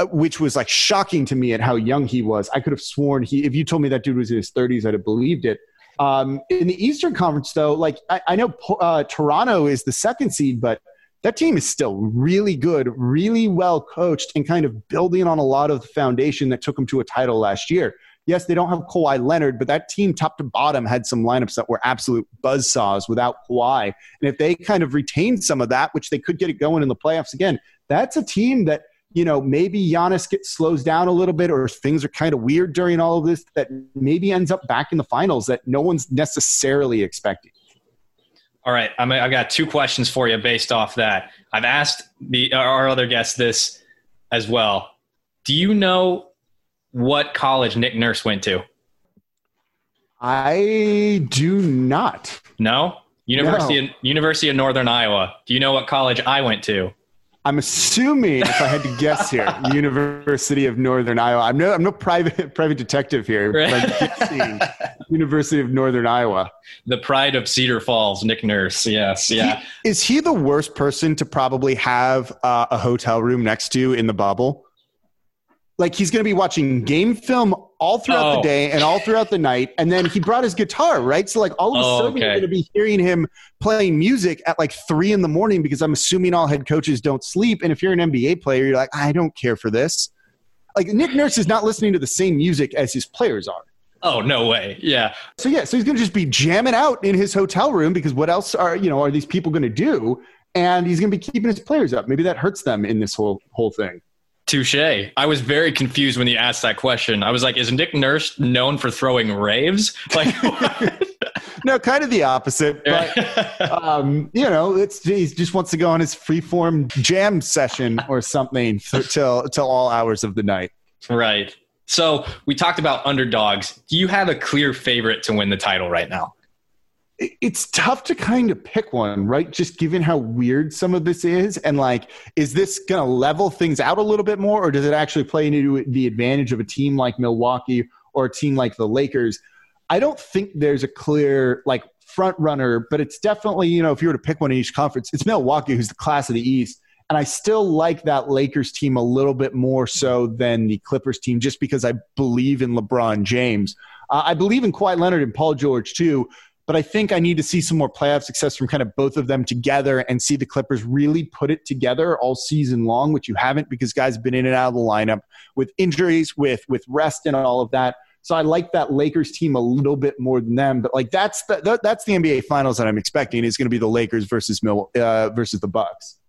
Uh, which was like shocking to me at how young he was. I could have sworn he, if you told me that dude was in his 30s, I'd have believed it. Um, in the Eastern Conference, though, like I, I know uh, Toronto is the second seed, but that team is still really good, really well coached, and kind of building on a lot of the foundation that took them to a title last year. Yes, they don't have Kawhi Leonard, but that team, top to bottom, had some lineups that were absolute buzz saws without Kawhi. And if they kind of retain some of that, which they could get it going in the playoffs again, that's a team that you know, maybe Giannis gets slows down a little bit or things are kind of weird during all of this that maybe ends up back in the finals that no one's necessarily expecting. All right, I'm, I've got two questions for you based off that. I've asked the our other guests this as well. Do you know what college Nick Nurse went to? I do not. No, University no. of, University of Northern Iowa. Do you know what college I went to? I'm assuming, if I had to guess here, University of Northern Iowa. I'm no, I'm no private private detective here. University of Northern Iowa. The pride of Cedar Falls, Nick Nurse. Yes, yeah. He, is he the worst person to probably have uh, a hotel room next to in the bubble? like he's going to be watching game film all throughout oh. the day and all throughout the night. And then he brought his guitar, right? So like all of a oh, sudden okay. you're going to be hearing him playing music at like three in the morning because I'm assuming all head coaches don't sleep. And if you're an NBA player, you're like, I don't care for this. Like Nick Nurse is not listening to the same music as his players are. Oh no way! Yeah. So yeah, so he's going to just be jamming out in his hotel room because what else are you know are these people going to do? And he's going to be keeping his players up. Maybe that hurts them in this whole whole thing. Touche. I was very confused when you asked that question. I was like, is Nick Nurse known for throwing raves? Like, no, kind of the opposite. But um, you know, it's he just wants to go on his freeform jam session or something till till all hours of the night. Right. So we talked about underdogs. Do you have a clear favorite to win the title right now? It's tough to kind of pick one, right? Just given how weird some of this is. And like, is this going to level things out a little bit more, or does it actually play into the advantage of a team like Milwaukee or a team like the Lakers? I don't think there's a clear like front runner, but it's definitely, you know, if you were to pick one in each conference, it's Milwaukee, who's the class of the East. And I still like that Lakers team a little bit more so than the Clippers team, just because I believe in LeBron James. Uh, I believe in Kawhi Leonard and Paul George too, but I think I need to see some more playoff success from kind of both of them together and see the Clippers really put it together all season long, which you haven't because guys have been in and out of the lineup with injuries, with with rest and all of that. So I like that Lakers team a little bit more than them, but like that's the, that's the NBA Finals that I'm expecting is going to be the Lakers versus Mil, uh, versus the Bucks.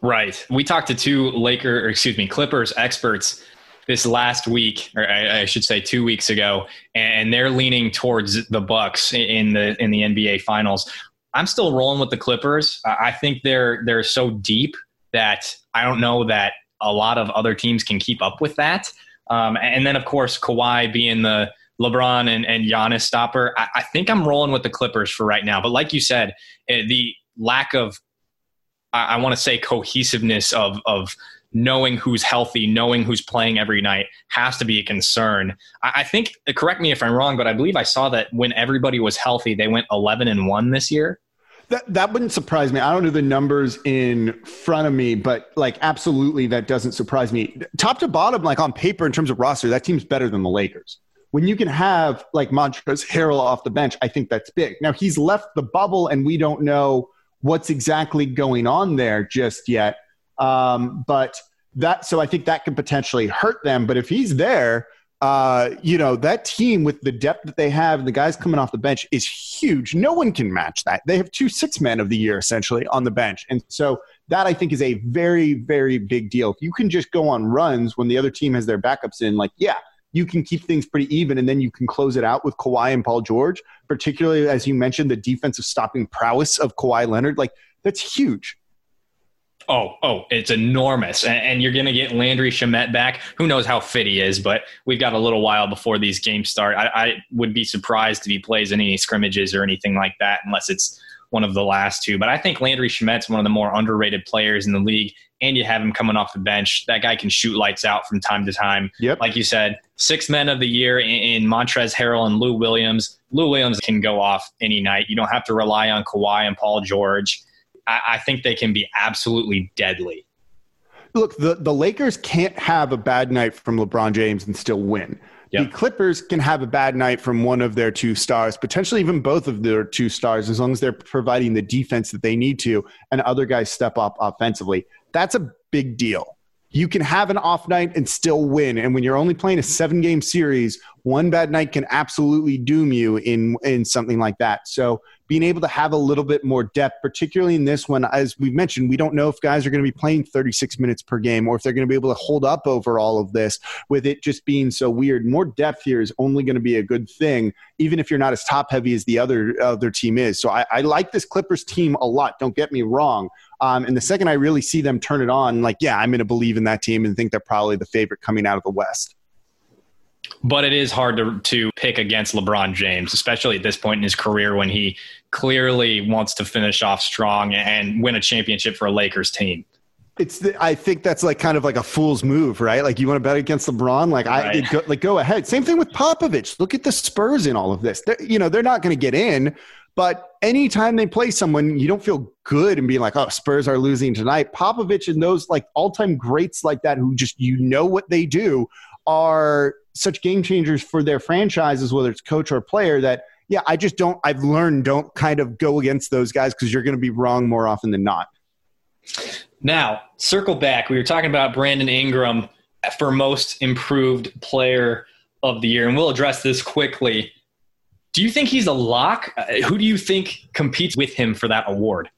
Right. We talked to two Laker, or excuse me, Clippers experts this last week, or I, I, should say two weeks ago, and they're leaning towards the Bucks in the in the NBA Finals. I'm still rolling with the Clippers. I think they're they're so deep that I don't know that a lot of other teams can keep up with that. Um, and then of course Kawhi being the LeBron and, and Giannis stopper. I, I think I'm rolling with the Clippers for right now. But like you said, eh, the lack of I, I want to say cohesiveness of of knowing who's healthy, knowing who's playing every night has to be a concern. I, I think uh, correct me if I'm wrong, but I believe I saw that when everybody was healthy, they went 11 and one this year. That, that wouldn't surprise me. I don't know the numbers in front of me, but like absolutely that doesn't surprise me. Top to bottom, like on paper in terms of roster, that team's better than the Lakers. When you can have like Montrezl Harrell off the bench, I think that's big. Now he's left the bubble, and we don't know what's exactly going on there just yet. Um, but that, so I think that could potentially hurt them. But if he's there, uh, you know, that team with the depth that they have and the guys coming off the bench is huge. No one can match that. They have two six men of the year essentially on the bench. And so that I think is a very, very big deal. If you can just go on runs when the other team has their backups in, like, yeah, you can keep things pretty even and then you can close it out with Kawhi and Paul George, particularly as you mentioned, the defensive stopping prowess of Kawhi Leonard. Like, that's huge. Oh, oh, it's enormous. And, and you're going to get Landry Shamet back. Who knows how fit he is, but we've got a little while before these games start. I, I would be surprised if he plays any scrimmages or anything like that unless it's one of the last two. But I think Landry Shamet's one of the more underrated players in the league. And you have him coming off the bench. That guy can shoot lights out from time to time. Yep. Like you said, six men of the year in, in Montrezl Harrell and Lou Williams. Lou Williams can go off any night. You don't have to rely on Kawhi and Paul George. I, I think they can be absolutely deadly. Look, the, the Lakers can't have a bad night from LeBron James and still win. Yep. The Clippers can have a bad night from one of their two stars, potentially even both of their two stars, as long as they're providing the defense that they need to and other guys step up offensively. That's a big deal. You can have an off night and still win. And when you're only playing a seven game series, one bad night can absolutely doom you in, in something like that. So being able to have a little bit more depth, particularly in this one, as we've mentioned, we don't know if guys are going to be playing 36 minutes per game or if they're going to be able to hold up over all of this with it just being so weird. More depth here is only going to be a good thing, even if you're not as top heavy as the other other team is. So I, I like this Clippers team a lot. Don't get me wrong. Um, and the second I really see them turn it on, like, yeah, I'm going to believe in that team and think they're probably the favorite coming out of the West but it is hard to to pick against LeBron James, especially at this point in his career when he clearly wants to finish off strong and win a championship for a Lakers team. It's the, I think that's like kind of like a fool's move, right? Like you want to bet against LeBron, like I go, like go ahead. Same thing with Popovich. Look at the Spurs in all of this. They're, you know they're not going to get in, but anytime they play someone, you don't feel good and being like, oh, Spurs are losing tonight. Popovich and those like all time greats like that who just you know what they do are such game changers for their franchises, whether it's coach or player, that yeah, I just don't. I've learned don't kind of go against those guys because you're going to be wrong more often than not. Now, circle back. We were talking about Brandon Ingram for most improved player of the year, and we'll address this quickly. Do you think he's a lock? Uh, who do you think competes with him for that award?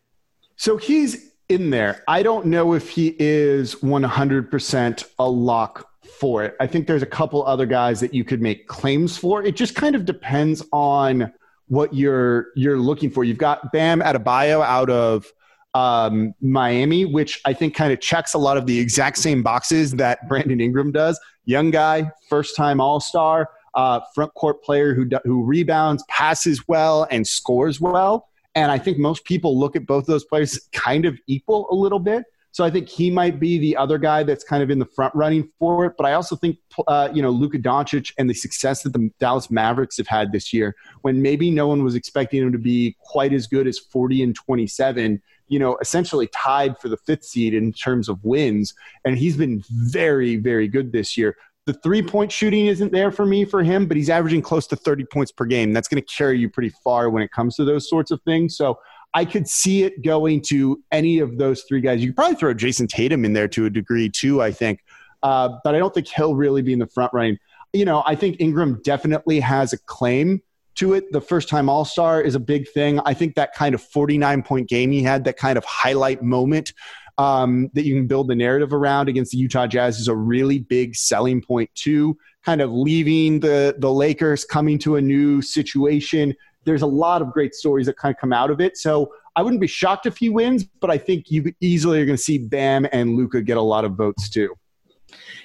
So he's in there. I don't know if he is 100% a lock for it. I think there's a couple other guys that you could make claims for. It just kind of depends on what you're you're looking for. You've got Bam Adebayo out of um, Miami, which I think kind of checks a lot of the exact same boxes that Brandon Ingram does. Young guy, first time All Star, uh, front court player who who rebounds, passes well, and scores well. And I think most people look at both those players kind of equal a little bit. So I think he might be the other guy that's kind of in the front running for it. But I also think, uh, you know, Luka Doncic and the success that the Dallas Mavericks have had this year, when maybe no one was expecting him to be quite as good as 40 and 27, you know, essentially tied for the fifth seed in terms of wins. And he's been very, very good this year. The three point shooting isn't there for me for him, but he's averaging close to 30 points per game. That's going to carry you pretty far when it comes to those sorts of things. So I could see it going to any of those three guys. You could probably throw Jayson Tatum in there to a degree too, I think. Uh, but I don't think he'll really be in the front running. You know, I think Ingram definitely has a claim to it. The first time All Star is a big thing. I think that kind of 49 point game he had, that kind of highlight moment um, that you can build the narrative around against the Utah Jazz is a really big selling point too. Kind of leaving the the Lakers, coming to a new situation, there's a lot of great stories that kind of come out of it. So I wouldn't be shocked if he wins, but I think you easily are going to see Bam and Luka get a lot of votes too.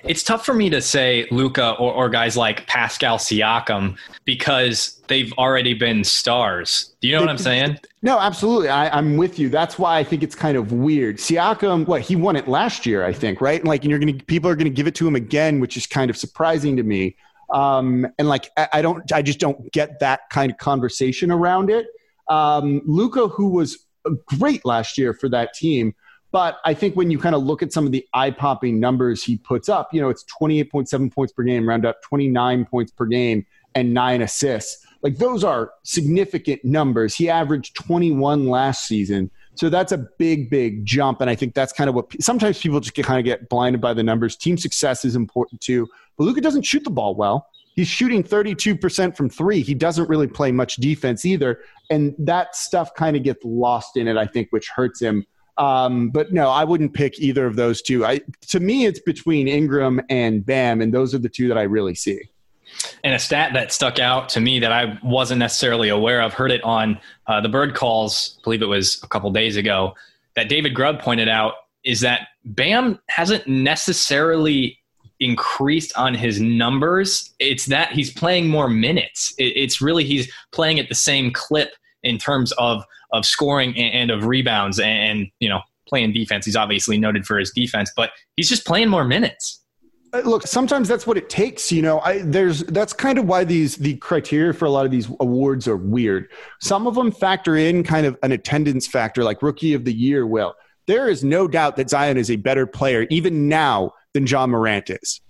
It's tough for me to say Luka or, or, guys like Pascal Siakam because they've already been stars. Do you know what I'm saying? No, absolutely. I, am with you. That's why I think it's kind of weird. Siakam, what he won it last year, I think, right? And like, and you're to people are going to give it to him again, which is kind of surprising to me. Um, and like, I, I, don't, I just don't get that kind of conversation around it. Um, Luka, who was great last year for that team, but I think when you kind of look at some of the eye popping numbers he puts up, you know, it's 28.7 points per game, round up 29 points per game, and nine assists. Like those are significant numbers. He averaged 21 last season. So that's a big, big jump. And I think that's kind of what sometimes people just get, kind of get blinded by the numbers. Team success is important too. But Luka doesn't shoot the ball well. He's shooting 32% from three. He doesn't really play much defense either. And that stuff kind of gets lost in it, I think, which hurts him. Um, but no, I wouldn't pick either of those two. I, to me, it's between Ingram and Bam, and those are the two that I really see. And a stat that stuck out to me that I wasn't necessarily aware of, heard it on uh, the Bird Calls, I believe it was a couple days ago, that David Grubb pointed out is that Bam hasn't necessarily increased on his numbers. It's that he's playing more minutes. it's really he's playing at the same clip in terms of of scoring and, of rebounds and, and you know playing defense. He's obviously noted for his defense, but he's just playing more minutes. Uh, look, sometimes that's what it takes. You know, I, there's that's kind of why these the criteria for a lot of these awards are weird. Some of them factor in kind of an attendance factor, like Rookie of the Year will. There is no doubt that Zion is a better player even now than Ja Morant is.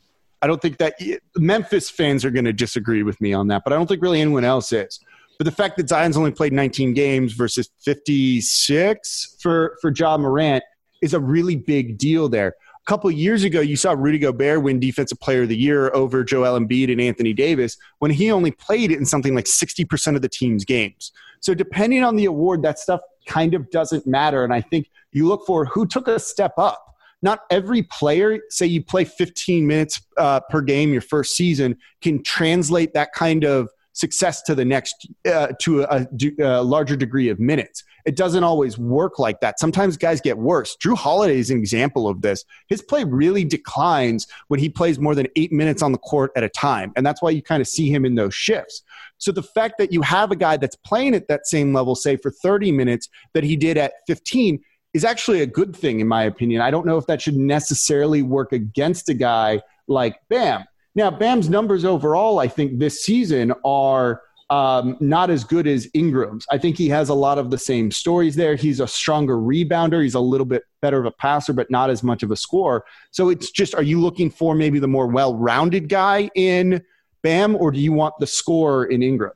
I don't think that Memphis fans are going to disagree with me on that, but I don't think really anyone else is. But the fact that Zion's only played 19 games versus 56 for for Ja Morant is a really big deal there. A couple years ago, you saw Rudy Gobert win Defensive Player of the Year over Joel Embiid and Anthony Davis when he only played in something like 60% of the team's games. So depending on the award, that stuff kind of doesn't matter. And I think you look for who took a step up not every player, say you play 15 minutes uh, per game your first season, can translate that kind of success to the next uh, to a, a, larger degree of minutes. It doesn't always work like that. Sometimes guys get worse. Jrue Holiday is an example of this. His play really declines when he plays more than eight minutes on the court at a time, and that's why you kind of see him in those shifts. So the fact that you have a guy that's playing at that same level, say for 30 minutes, that he did at 15, is actually a good thing, in my opinion. I don't know if that should necessarily work against a guy like Bam. Now, Bam's numbers overall, I think, this season are um, not as good as Ingram's. I think he has a lot of the same stories there. He's a stronger rebounder. He's a little bit better of a passer, but not as much of a scorer. So it's just, are you looking for maybe the more well rounded guy in Bam, or do you want the scorer in Ingram?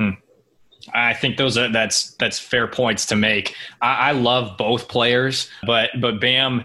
Hmm. I think those are that's that's fair points to make. I, I love both players, but but Bam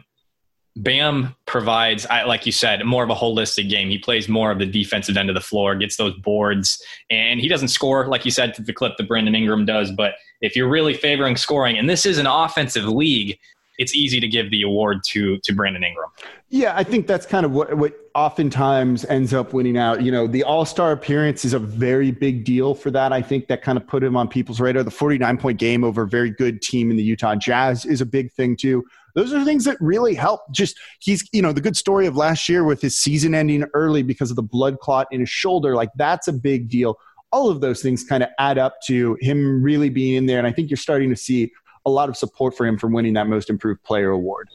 Bam provides, I, like you said, more of a holistic game. He plays more of the defensive end of the floor, gets those boards, and he doesn't score, like you said, to the clip that Brandon Ingram does. But if you're really favoring scoring, and this is an offensive league, it's easy to give the award to to Brandon Ingram. Yeah, I think that's kind of what what oftentimes ends up winning out. You know, the All Star appearance is a very big deal for that. I think that kind of put him on people's radar. The 49 point game over a very good team in the Utah Jazz is a big thing too. Those are things that really help. Just he's, you know, the good story of last year with his season ending early because of the blood clot in his shoulder. Like that's a big deal. All of those things kind of add up to him really being in there. And I think you're starting to see a lot of support for him for winning that most improved player award.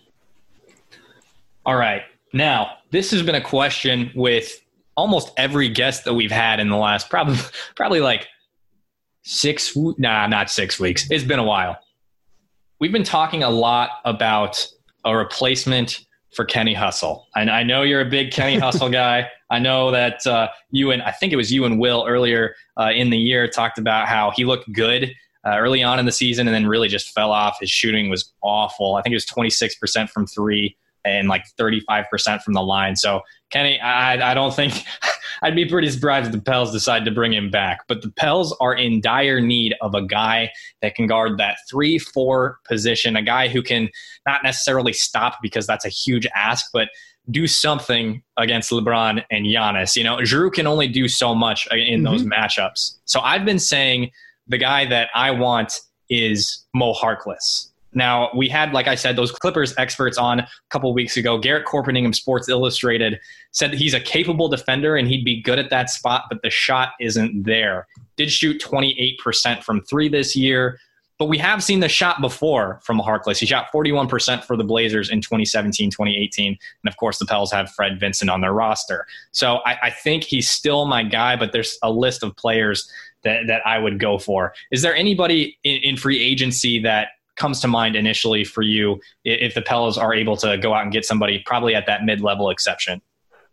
All right. Now, this has been a question with almost every guest that we've had in the last probably probably like six nah not six weeks it's been a while we've been talking a lot about a replacement for kenny hustle and i know you're a big kenny hustle guy i know that uh, you and i think it was you and will earlier uh, in the year talked about how he looked good uh, early on in the season and then really just fell off his shooting was awful i think it was 26% from three and like 35% from the line. So Kenny, I, I don't think I'd be pretty surprised if the Pels decide to bring him back. But the Pels are in dire need of a guy that can guard that three four position, a guy who can not necessarily stop because that's a huge ask, but do something against LeBron and Giannis. You know, Jrue can only do so much in mm-hmm. those matchups. So I've been saying the guy that I want is Mo Harkless. Now, we had, like I said, those Clippers experts on a couple weeks ago. Garrett Corpeningham, Sports Illustrated, said that he's a capable defender and he'd be good at that spot, but the shot isn't there. Did shoot 28% from three this year, but we have seen the shot before from Harkless. He shot 41% for the Blazers in 2017, 2018. And of course, the Pels have Fred Vinson on their roster. So I, I think he's still my guy, but there's a list of players that, that I would go for. Is there anybody in, in free agency that comes to mind initially for you if the Pels are able to go out and get somebody probably at that mid level exception?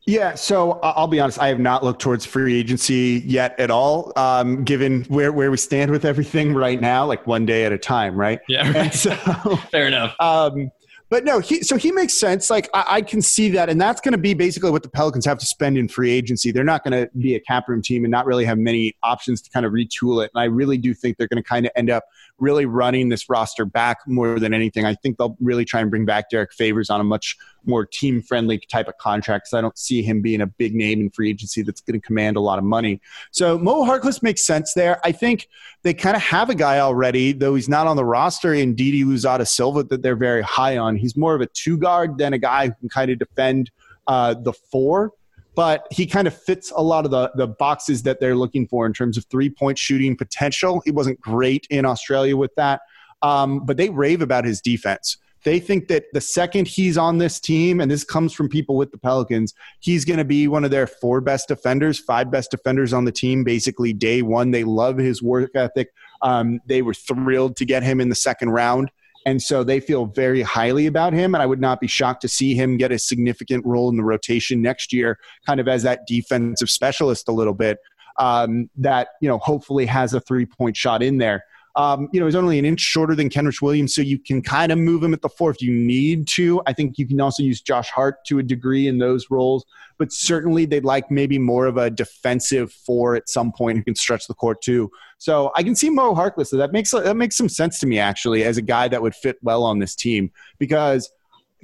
Yeah, so I'll be honest. I have not looked towards free agency yet at all, um, given where, where we stand with everything right now, like one day at a time, right? Yeah, right. So, fair enough. Um, but no, he, so he makes sense. Like I, I can see that, and that's going to be basically what the Pelicans have to spend in free agency. They're not going to be a cap room team and not really have many options to kind of retool it. And I really do think they're going to kind of end up really running this roster back more than anything. I think they'll really try and bring back Derrick Favors on a much more team friendly type of contract because I don't see him being a big name in free agency that's going to command a lot of money. So Mo Harkless makes sense there. I think they kind of have a guy already, though he's not on the roster in Didi Louzada Silva that they're very high on. He's more of a two guard than a guy who can kind of defend uh, the four but he kind of fits a lot of the, the boxes that they're looking for in terms of three point shooting potential. He wasn't great in Australia with that, um, but they rave about his defense. They think that the second he's on this team, and this comes from people with the Pelicans, he's going to be one of their four best defenders, five best defenders on the team, basically day one. They love his work ethic. Um, they were thrilled to get him in the second round. And so they feel very highly about him. And I would not be shocked to see him get a significant role in the rotation next year, kind of as that defensive specialist a little bit. Um, that you know hopefully has a three point shot in there. Um, you know, he's only an inch shorter than Kenrich Williams, so you can kind of move him at the four if you need to. I think you can also use Josh Hart to a degree in those roles, but certainly they'd like maybe more of a defensive four at some point who can stretch the court too. So I can see Mo Harkless. So that makes that makes some sense to me actually as a guy that would fit well on this team because.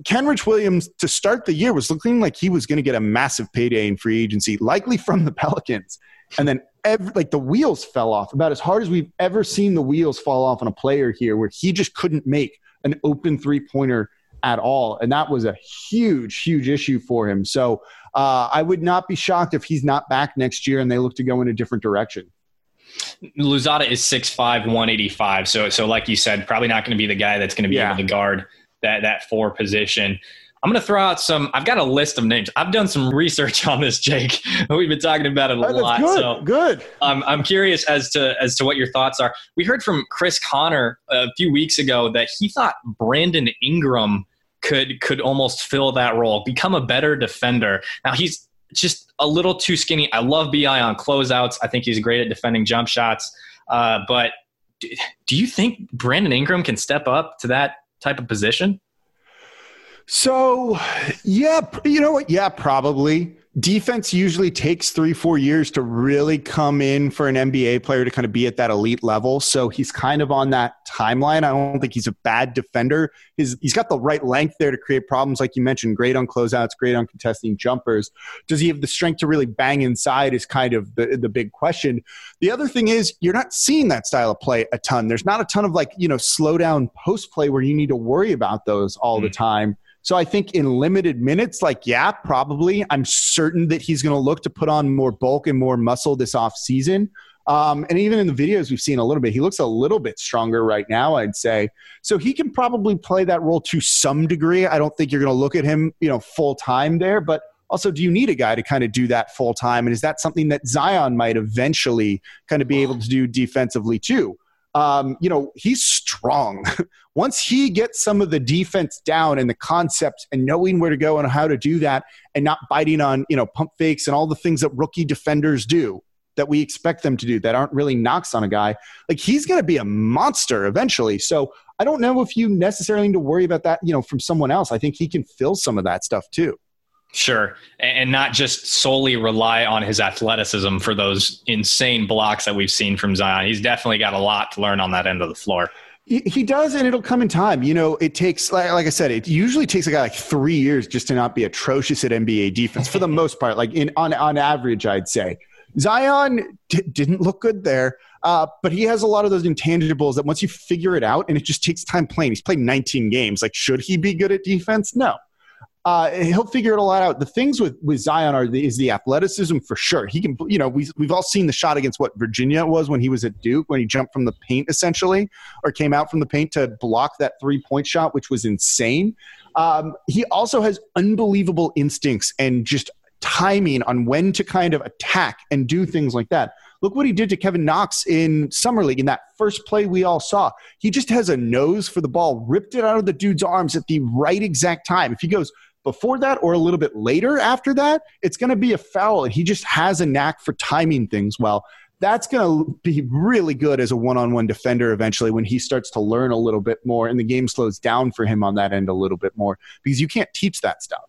Kenrich Williams to start the year was looking like he was going to get a massive payday in free agency, likely from the Pelicans. And then every, like the wheels fell off about as hard as we've ever seen the wheels fall off on a player here, where he just couldn't make an open three pointer at all, and that was a huge, huge issue for him. So uh, I would not be shocked if he's not back next year and they look to go in a different direction. Louzada is 6'5", 185. So, so like you said, probably not going to be the guy that's going to be yeah. able to guard that that four position. I'm going to throw out some. I've got a list of names. I've done some research on this, Jake. We've been talking about it a oh, lot. Good. So good. Um, I'm curious as to as to what your thoughts are. We heard from Chris Connor a few weeks ago that he thought Brandon Ingram could could almost fill that role, become a better defender. Now he's just a little too skinny. I love Bi on closeouts. I think he's great at defending jump shots. Uh, but do you think Brandon Ingram can step up to that type of position? So, yeah, you know what? Yeah, probably. Defense usually takes three, four years to really come in for an NBA player to kind of be at that elite level. So he's kind of on that timeline. I don't think he's a bad defender. He's, he's got the right length there to create problems, like you mentioned. Great on closeouts, great on contesting jumpers. Does he have the strength to really bang inside? Is kind of the, the big question. The other thing is, you're not seeing that style of play a ton. There's not a ton of like, you know, slow down post play where you need to worry about those all mm. the time. So I think in limited minutes, like, yeah, probably. I'm certain that he's going to look to put on more bulk and more muscle this off season. Um, and even in the videos we've seen a little bit, he looks a little bit stronger right now, I'd say. So he can probably play that role to some degree. I don't think you're going to look at him, you know, full time there, but also, do you need a guy to kind of do that full time? And is that something that Zion might eventually kind of be able to do defensively too? Um, you know, he's strong. Once he gets some of the defense down and the concepts and knowing where to go and how to do that and not biting on, you know, pump fakes and all the things that rookie defenders do that we expect them to do that aren't really knocks on a guy, like he's going to be a monster eventually. So I don't know if you necessarily need to worry about that, you know, from someone else. I think he can fill some of that stuff too. Sure. And not just solely rely on his athleticism for those insane blocks that we've seen from Zion. He's definitely got a lot to learn on that end of the floor. He does, and it'll come in time. You know, it takes, like, like, I said, it usually takes a guy like three years just to not be atrocious at NBA defense for the most part. Like in on on average, I'd say Zion d- didn't look good there, uh, but he has a lot of those intangibles that once you figure it out, and it just takes time playing. He's played 19 games. Like, should he be good at defense? No uh, he'll figure it a lot out. The things with, with Zion are the, is the athleticism for sure. He can, you know, we, we've all seen the shot against what Virginia was when he was at Duke, when he jumped from the paint essentially, or came out from the paint to block that three point shot, which was insane. Um, he also has unbelievable instincts and just timing on when to kind of attack and do things like that. Look what he did to Kevin Knox in Summer League in that first play we all saw. He just has a nose for the ball, ripped it out of the dude's arms at the right exact time. If he goes before that or a little bit later after that, it's going to be a foul. He just has a knack for timing things well. That's going to be really good as a one on one defender eventually when he starts to learn a little bit more and the game slows down for him on that end a little bit more because you can't teach that stuff.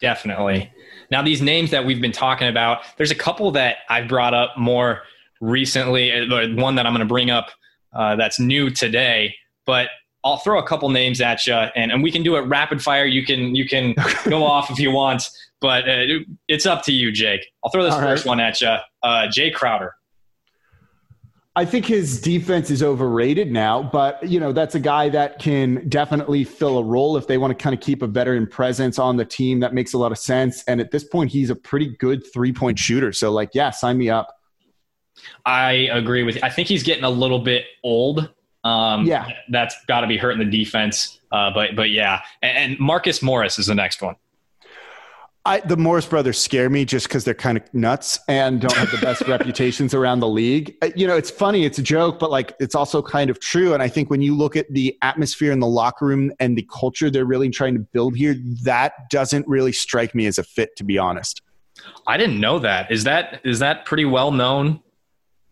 Definitely. Now, these names that we've been talking about, there's a couple that I've brought up more recently. Uh, one that I'm going to bring up uh, that's new today, but I'll throw a couple names at you, and, and we can do it rapid fire. You can you can go off if you want, but uh, it's up to you, Jake. I'll throw this All first right. one at you. Uh, Jae Crowder. I think his defense is overrated now, but you know that's a guy that can definitely fill a role if they want to kind of keep a veteran presence on the team. That makes a lot of sense. And at this point, he's a pretty good three point shooter. So, like, yeah, sign me up. I agree with you. I think he's getting a little bit old um, yeah, that's got to be hurting the defense. Uh, but but yeah, and, and, Marcus Morris is the next one. I, the Morris brothers scare me just because they're kind of nuts and don't have the best reputations around the league. Uh, you know, it's funny, it's a joke, but like it's also kind of true. And I think when you look at the atmosphere in the locker room and the culture they're really trying to build here, that doesn't really strike me as a fit, to be honest. I didn't know that. Is that is that pretty well known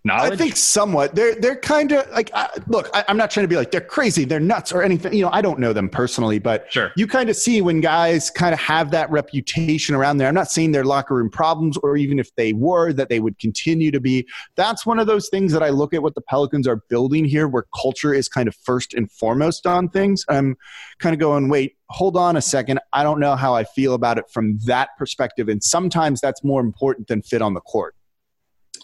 knowledge? I think somewhat. They're they're kind of like look. I, am not trying to be like they're crazy, they're nuts, or anything. You know, I don't know them personally, but sure. you kind of see when guys kind of have that reputation around there. I'm not saying they're locker room problems, or even if they were, that they would continue to be. That's one of those things that I look at what the Pelicans are building here, where culture is kind of first and foremost on things. I'm kind of going, wait, hold on a second. I don't know how I feel about it from that perspective, and sometimes that's more important than fit on the court.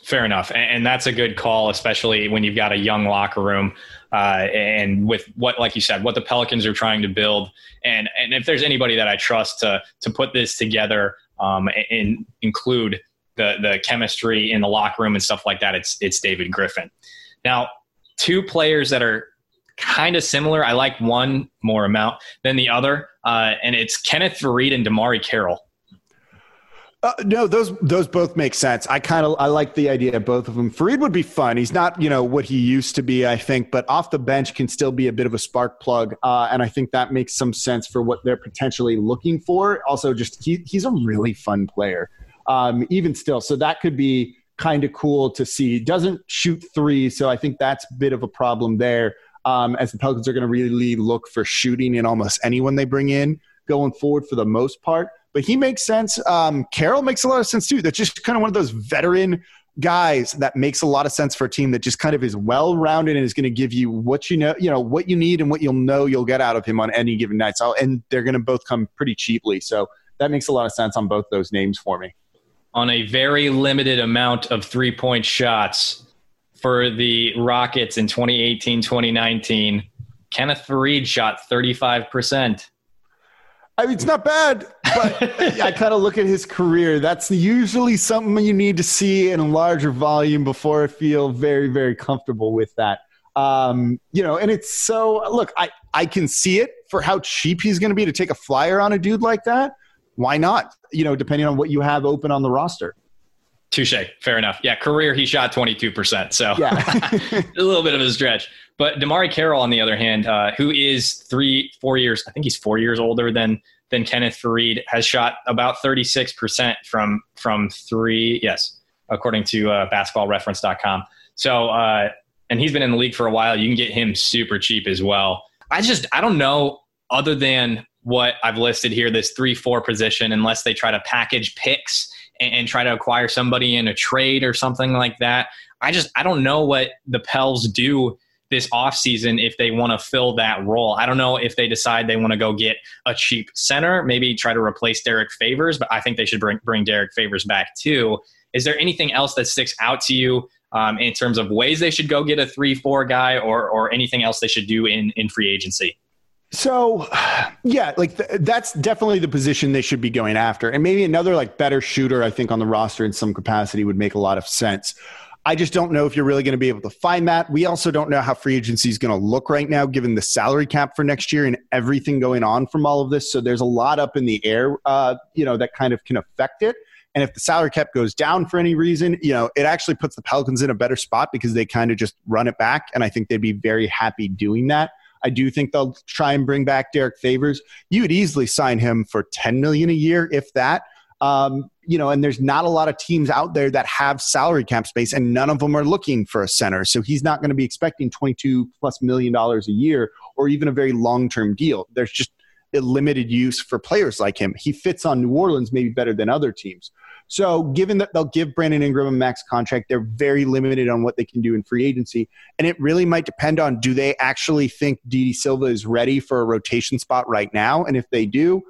Fair enough, and that's a good call, especially when you've got a young locker room, uh, and with what, like you said, what the Pelicans are trying to build, and and if there's anybody that I trust to to put this together um, and include the the chemistry in the locker room and stuff like that, it's it's David Griffin. Now, two players that are kind of similar. I like one more amount than the other, uh, and it's Kenneth Faried and DeMarre Carroll. Uh, no, those those both make sense. I kind of I like the idea of both of them. Faried would be fun. He's not you know what he used to be, I think, but off the bench can still be a bit of a spark plug, uh, and I think that makes some sense for what they're potentially looking for. Also, just he, he's a really fun player, um, even still. So that could be kind of cool to see. Doesn't shoot three, so I think that's a bit of a problem there. Um, as the Pelicans are going to really look for shooting in almost anyone they bring in going forward for the most part but he makes sense. Um, Carroll makes a lot of sense too. That's just kind of one of those veteran guys that makes a lot of sense for a team that just kind of is well rounded and is going to give you what you know, you know, what you need and what you'll know you'll get out of him on any given night. So, and they're going to both come pretty cheaply. So that makes a lot of sense on both those names for me. On a very limited amount of three point shots for the Rockets in 2018 2019, Kenneth Faried shot 35%. I mean, it's not bad, but I kind of look at his career. That's usually something you need to see in a larger volume before I feel very, very comfortable with that. Um, you know, and it's so look, I, I can see it for how cheap he's going to be to take a flyer on a dude like that. Why not? You know, depending on what you have open on the roster. Touche. Fair enough. Yeah, career he shot 22%. So yeah. a little bit of a stretch. But DeMarre Carroll, on the other hand, uh, who is three, four years, I think he's four years older than than Kenneth Faried, has shot about 36% from from three. Yes, according to uh, basketballreference.com. So, uh, and he's been in the league for a while. You can get him super cheap as well. I just, I don't know, other than what I've listed here, this three, four position, unless they try to package picks and, and try to acquire somebody in a trade or something like that. I just, I don't know what the Pels do this offseason if they want to fill that role. I don't know if they decide they want to go get a cheap center, maybe try to replace Derrick Favors, but I think they should bring, bring Derrick Favors back too. Is there anything else that sticks out to you um, in terms of ways they should go get a 3 4 guy or, or anything else they should do in, in free agency? So, yeah, like th- that's definitely the position they should be going after. And maybe another like better shooter, I think, on the roster in some capacity would make a lot of sense. I just don't know if you're really going to be able to find that. We also don't know how free agency is going to look right now, given the salary cap for next year and everything going on from all of this. So there's a lot up in the air, uh, you know, that kind of can affect it. And if the salary cap goes down for any reason, you know, it actually puts the Pelicans in a better spot because they kind of just run it back. And I think they'd be very happy doing that. I do think they'll try and bring back Derrick Favors. You would easily sign him for 10 million a year, if that. Um, you know, and there's not a lot of teams out there that have salary cap space, and none of them are looking for a center. So he's not going to be expecting 22 plus million dollars a year or even a very long term deal. There's just a limited use for players like him. He fits on New Orleans maybe better than other teams. So, given that they'll give Brandon Ingram a max contract, they're very limited on what they can do in free agency. And it really might depend on do they actually think Didi Silva is ready for a rotation spot right now? And if they do,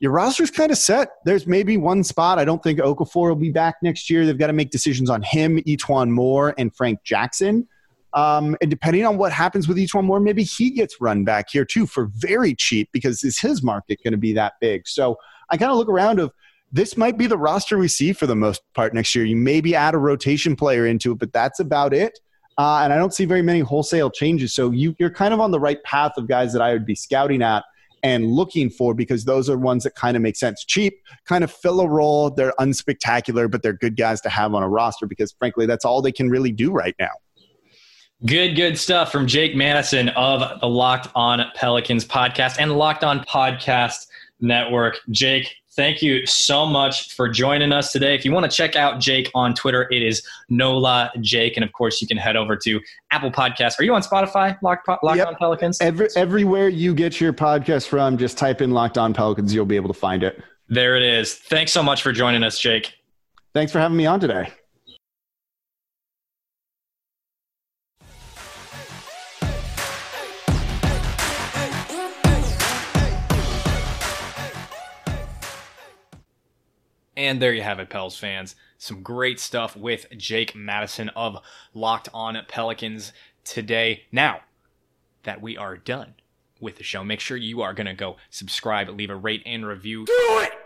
your roster's kind of set. There's maybe one spot. I don't think Okafor will be back next year. They've got to make decisions on him, E'Twaun Moore, and Frank Jackson. Um, and depending on what happens with E'Twaun Moore, maybe he gets run back here too for very cheap because is his market going to be that big? So I kind of look around of this might be the roster we see for the most part next year. You maybe add a rotation player into it, but that's about it. Uh, and I don't see very many wholesale changes. So you, you're kind of on the right path of guys that I would be scouting at and looking for because those are ones that kind of make sense. Cheap, kind of fill a role. They're unspectacular, but they're good guys to have on a roster because, frankly, that's all they can really do right now. Good, good stuff from Jake Madison of the Locked On Pelicans podcast and Locked On Podcast Network. Jake, thank you so much for joining us today. If you want to check out Jake on Twitter, it is Nola Jake. And of course, you can head over to Apple Podcasts. Are you on Spotify, Locked, Locked yep. On Pelicans? Every, everywhere you get your podcast from, just type in Locked On Pelicans. You'll be able to find it. There it is. Thanks so much for joining us, Jake. Thanks for having me on today. And there you have it, Pels fans. Some great stuff with Jake Madison of Locked On Pelicans today. Now that we are done with the show, make sure you are going to go subscribe, leave a rate and review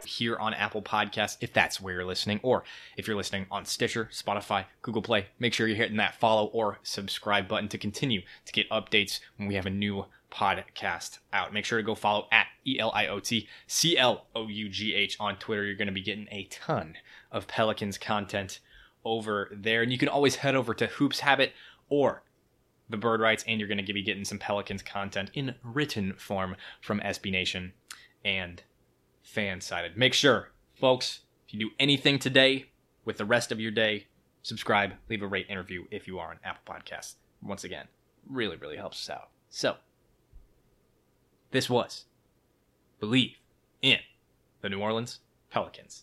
here on Apple Podcasts if that's where you're listening, or if you're listening on Stitcher, Spotify, Google Play, make sure you're hitting that follow or subscribe button to continue to get updates when we have a new podcast out. Make sure to go follow at E L I O T C L O U G H on Twitter. You're going to be getting a ton of Pelicans content over there. And you can always head over to Hoops Habit or the Bird Writes, and you're going to be getting some Pelicans content in written form from SB Nation and Fansided. Make sure, folks, if you do anything today with the rest of your day, subscribe, leave a rate interview if you are on Apple Podcasts. Once again, really, really helps us out. So, this was Believe in the New Orleans Pelicans.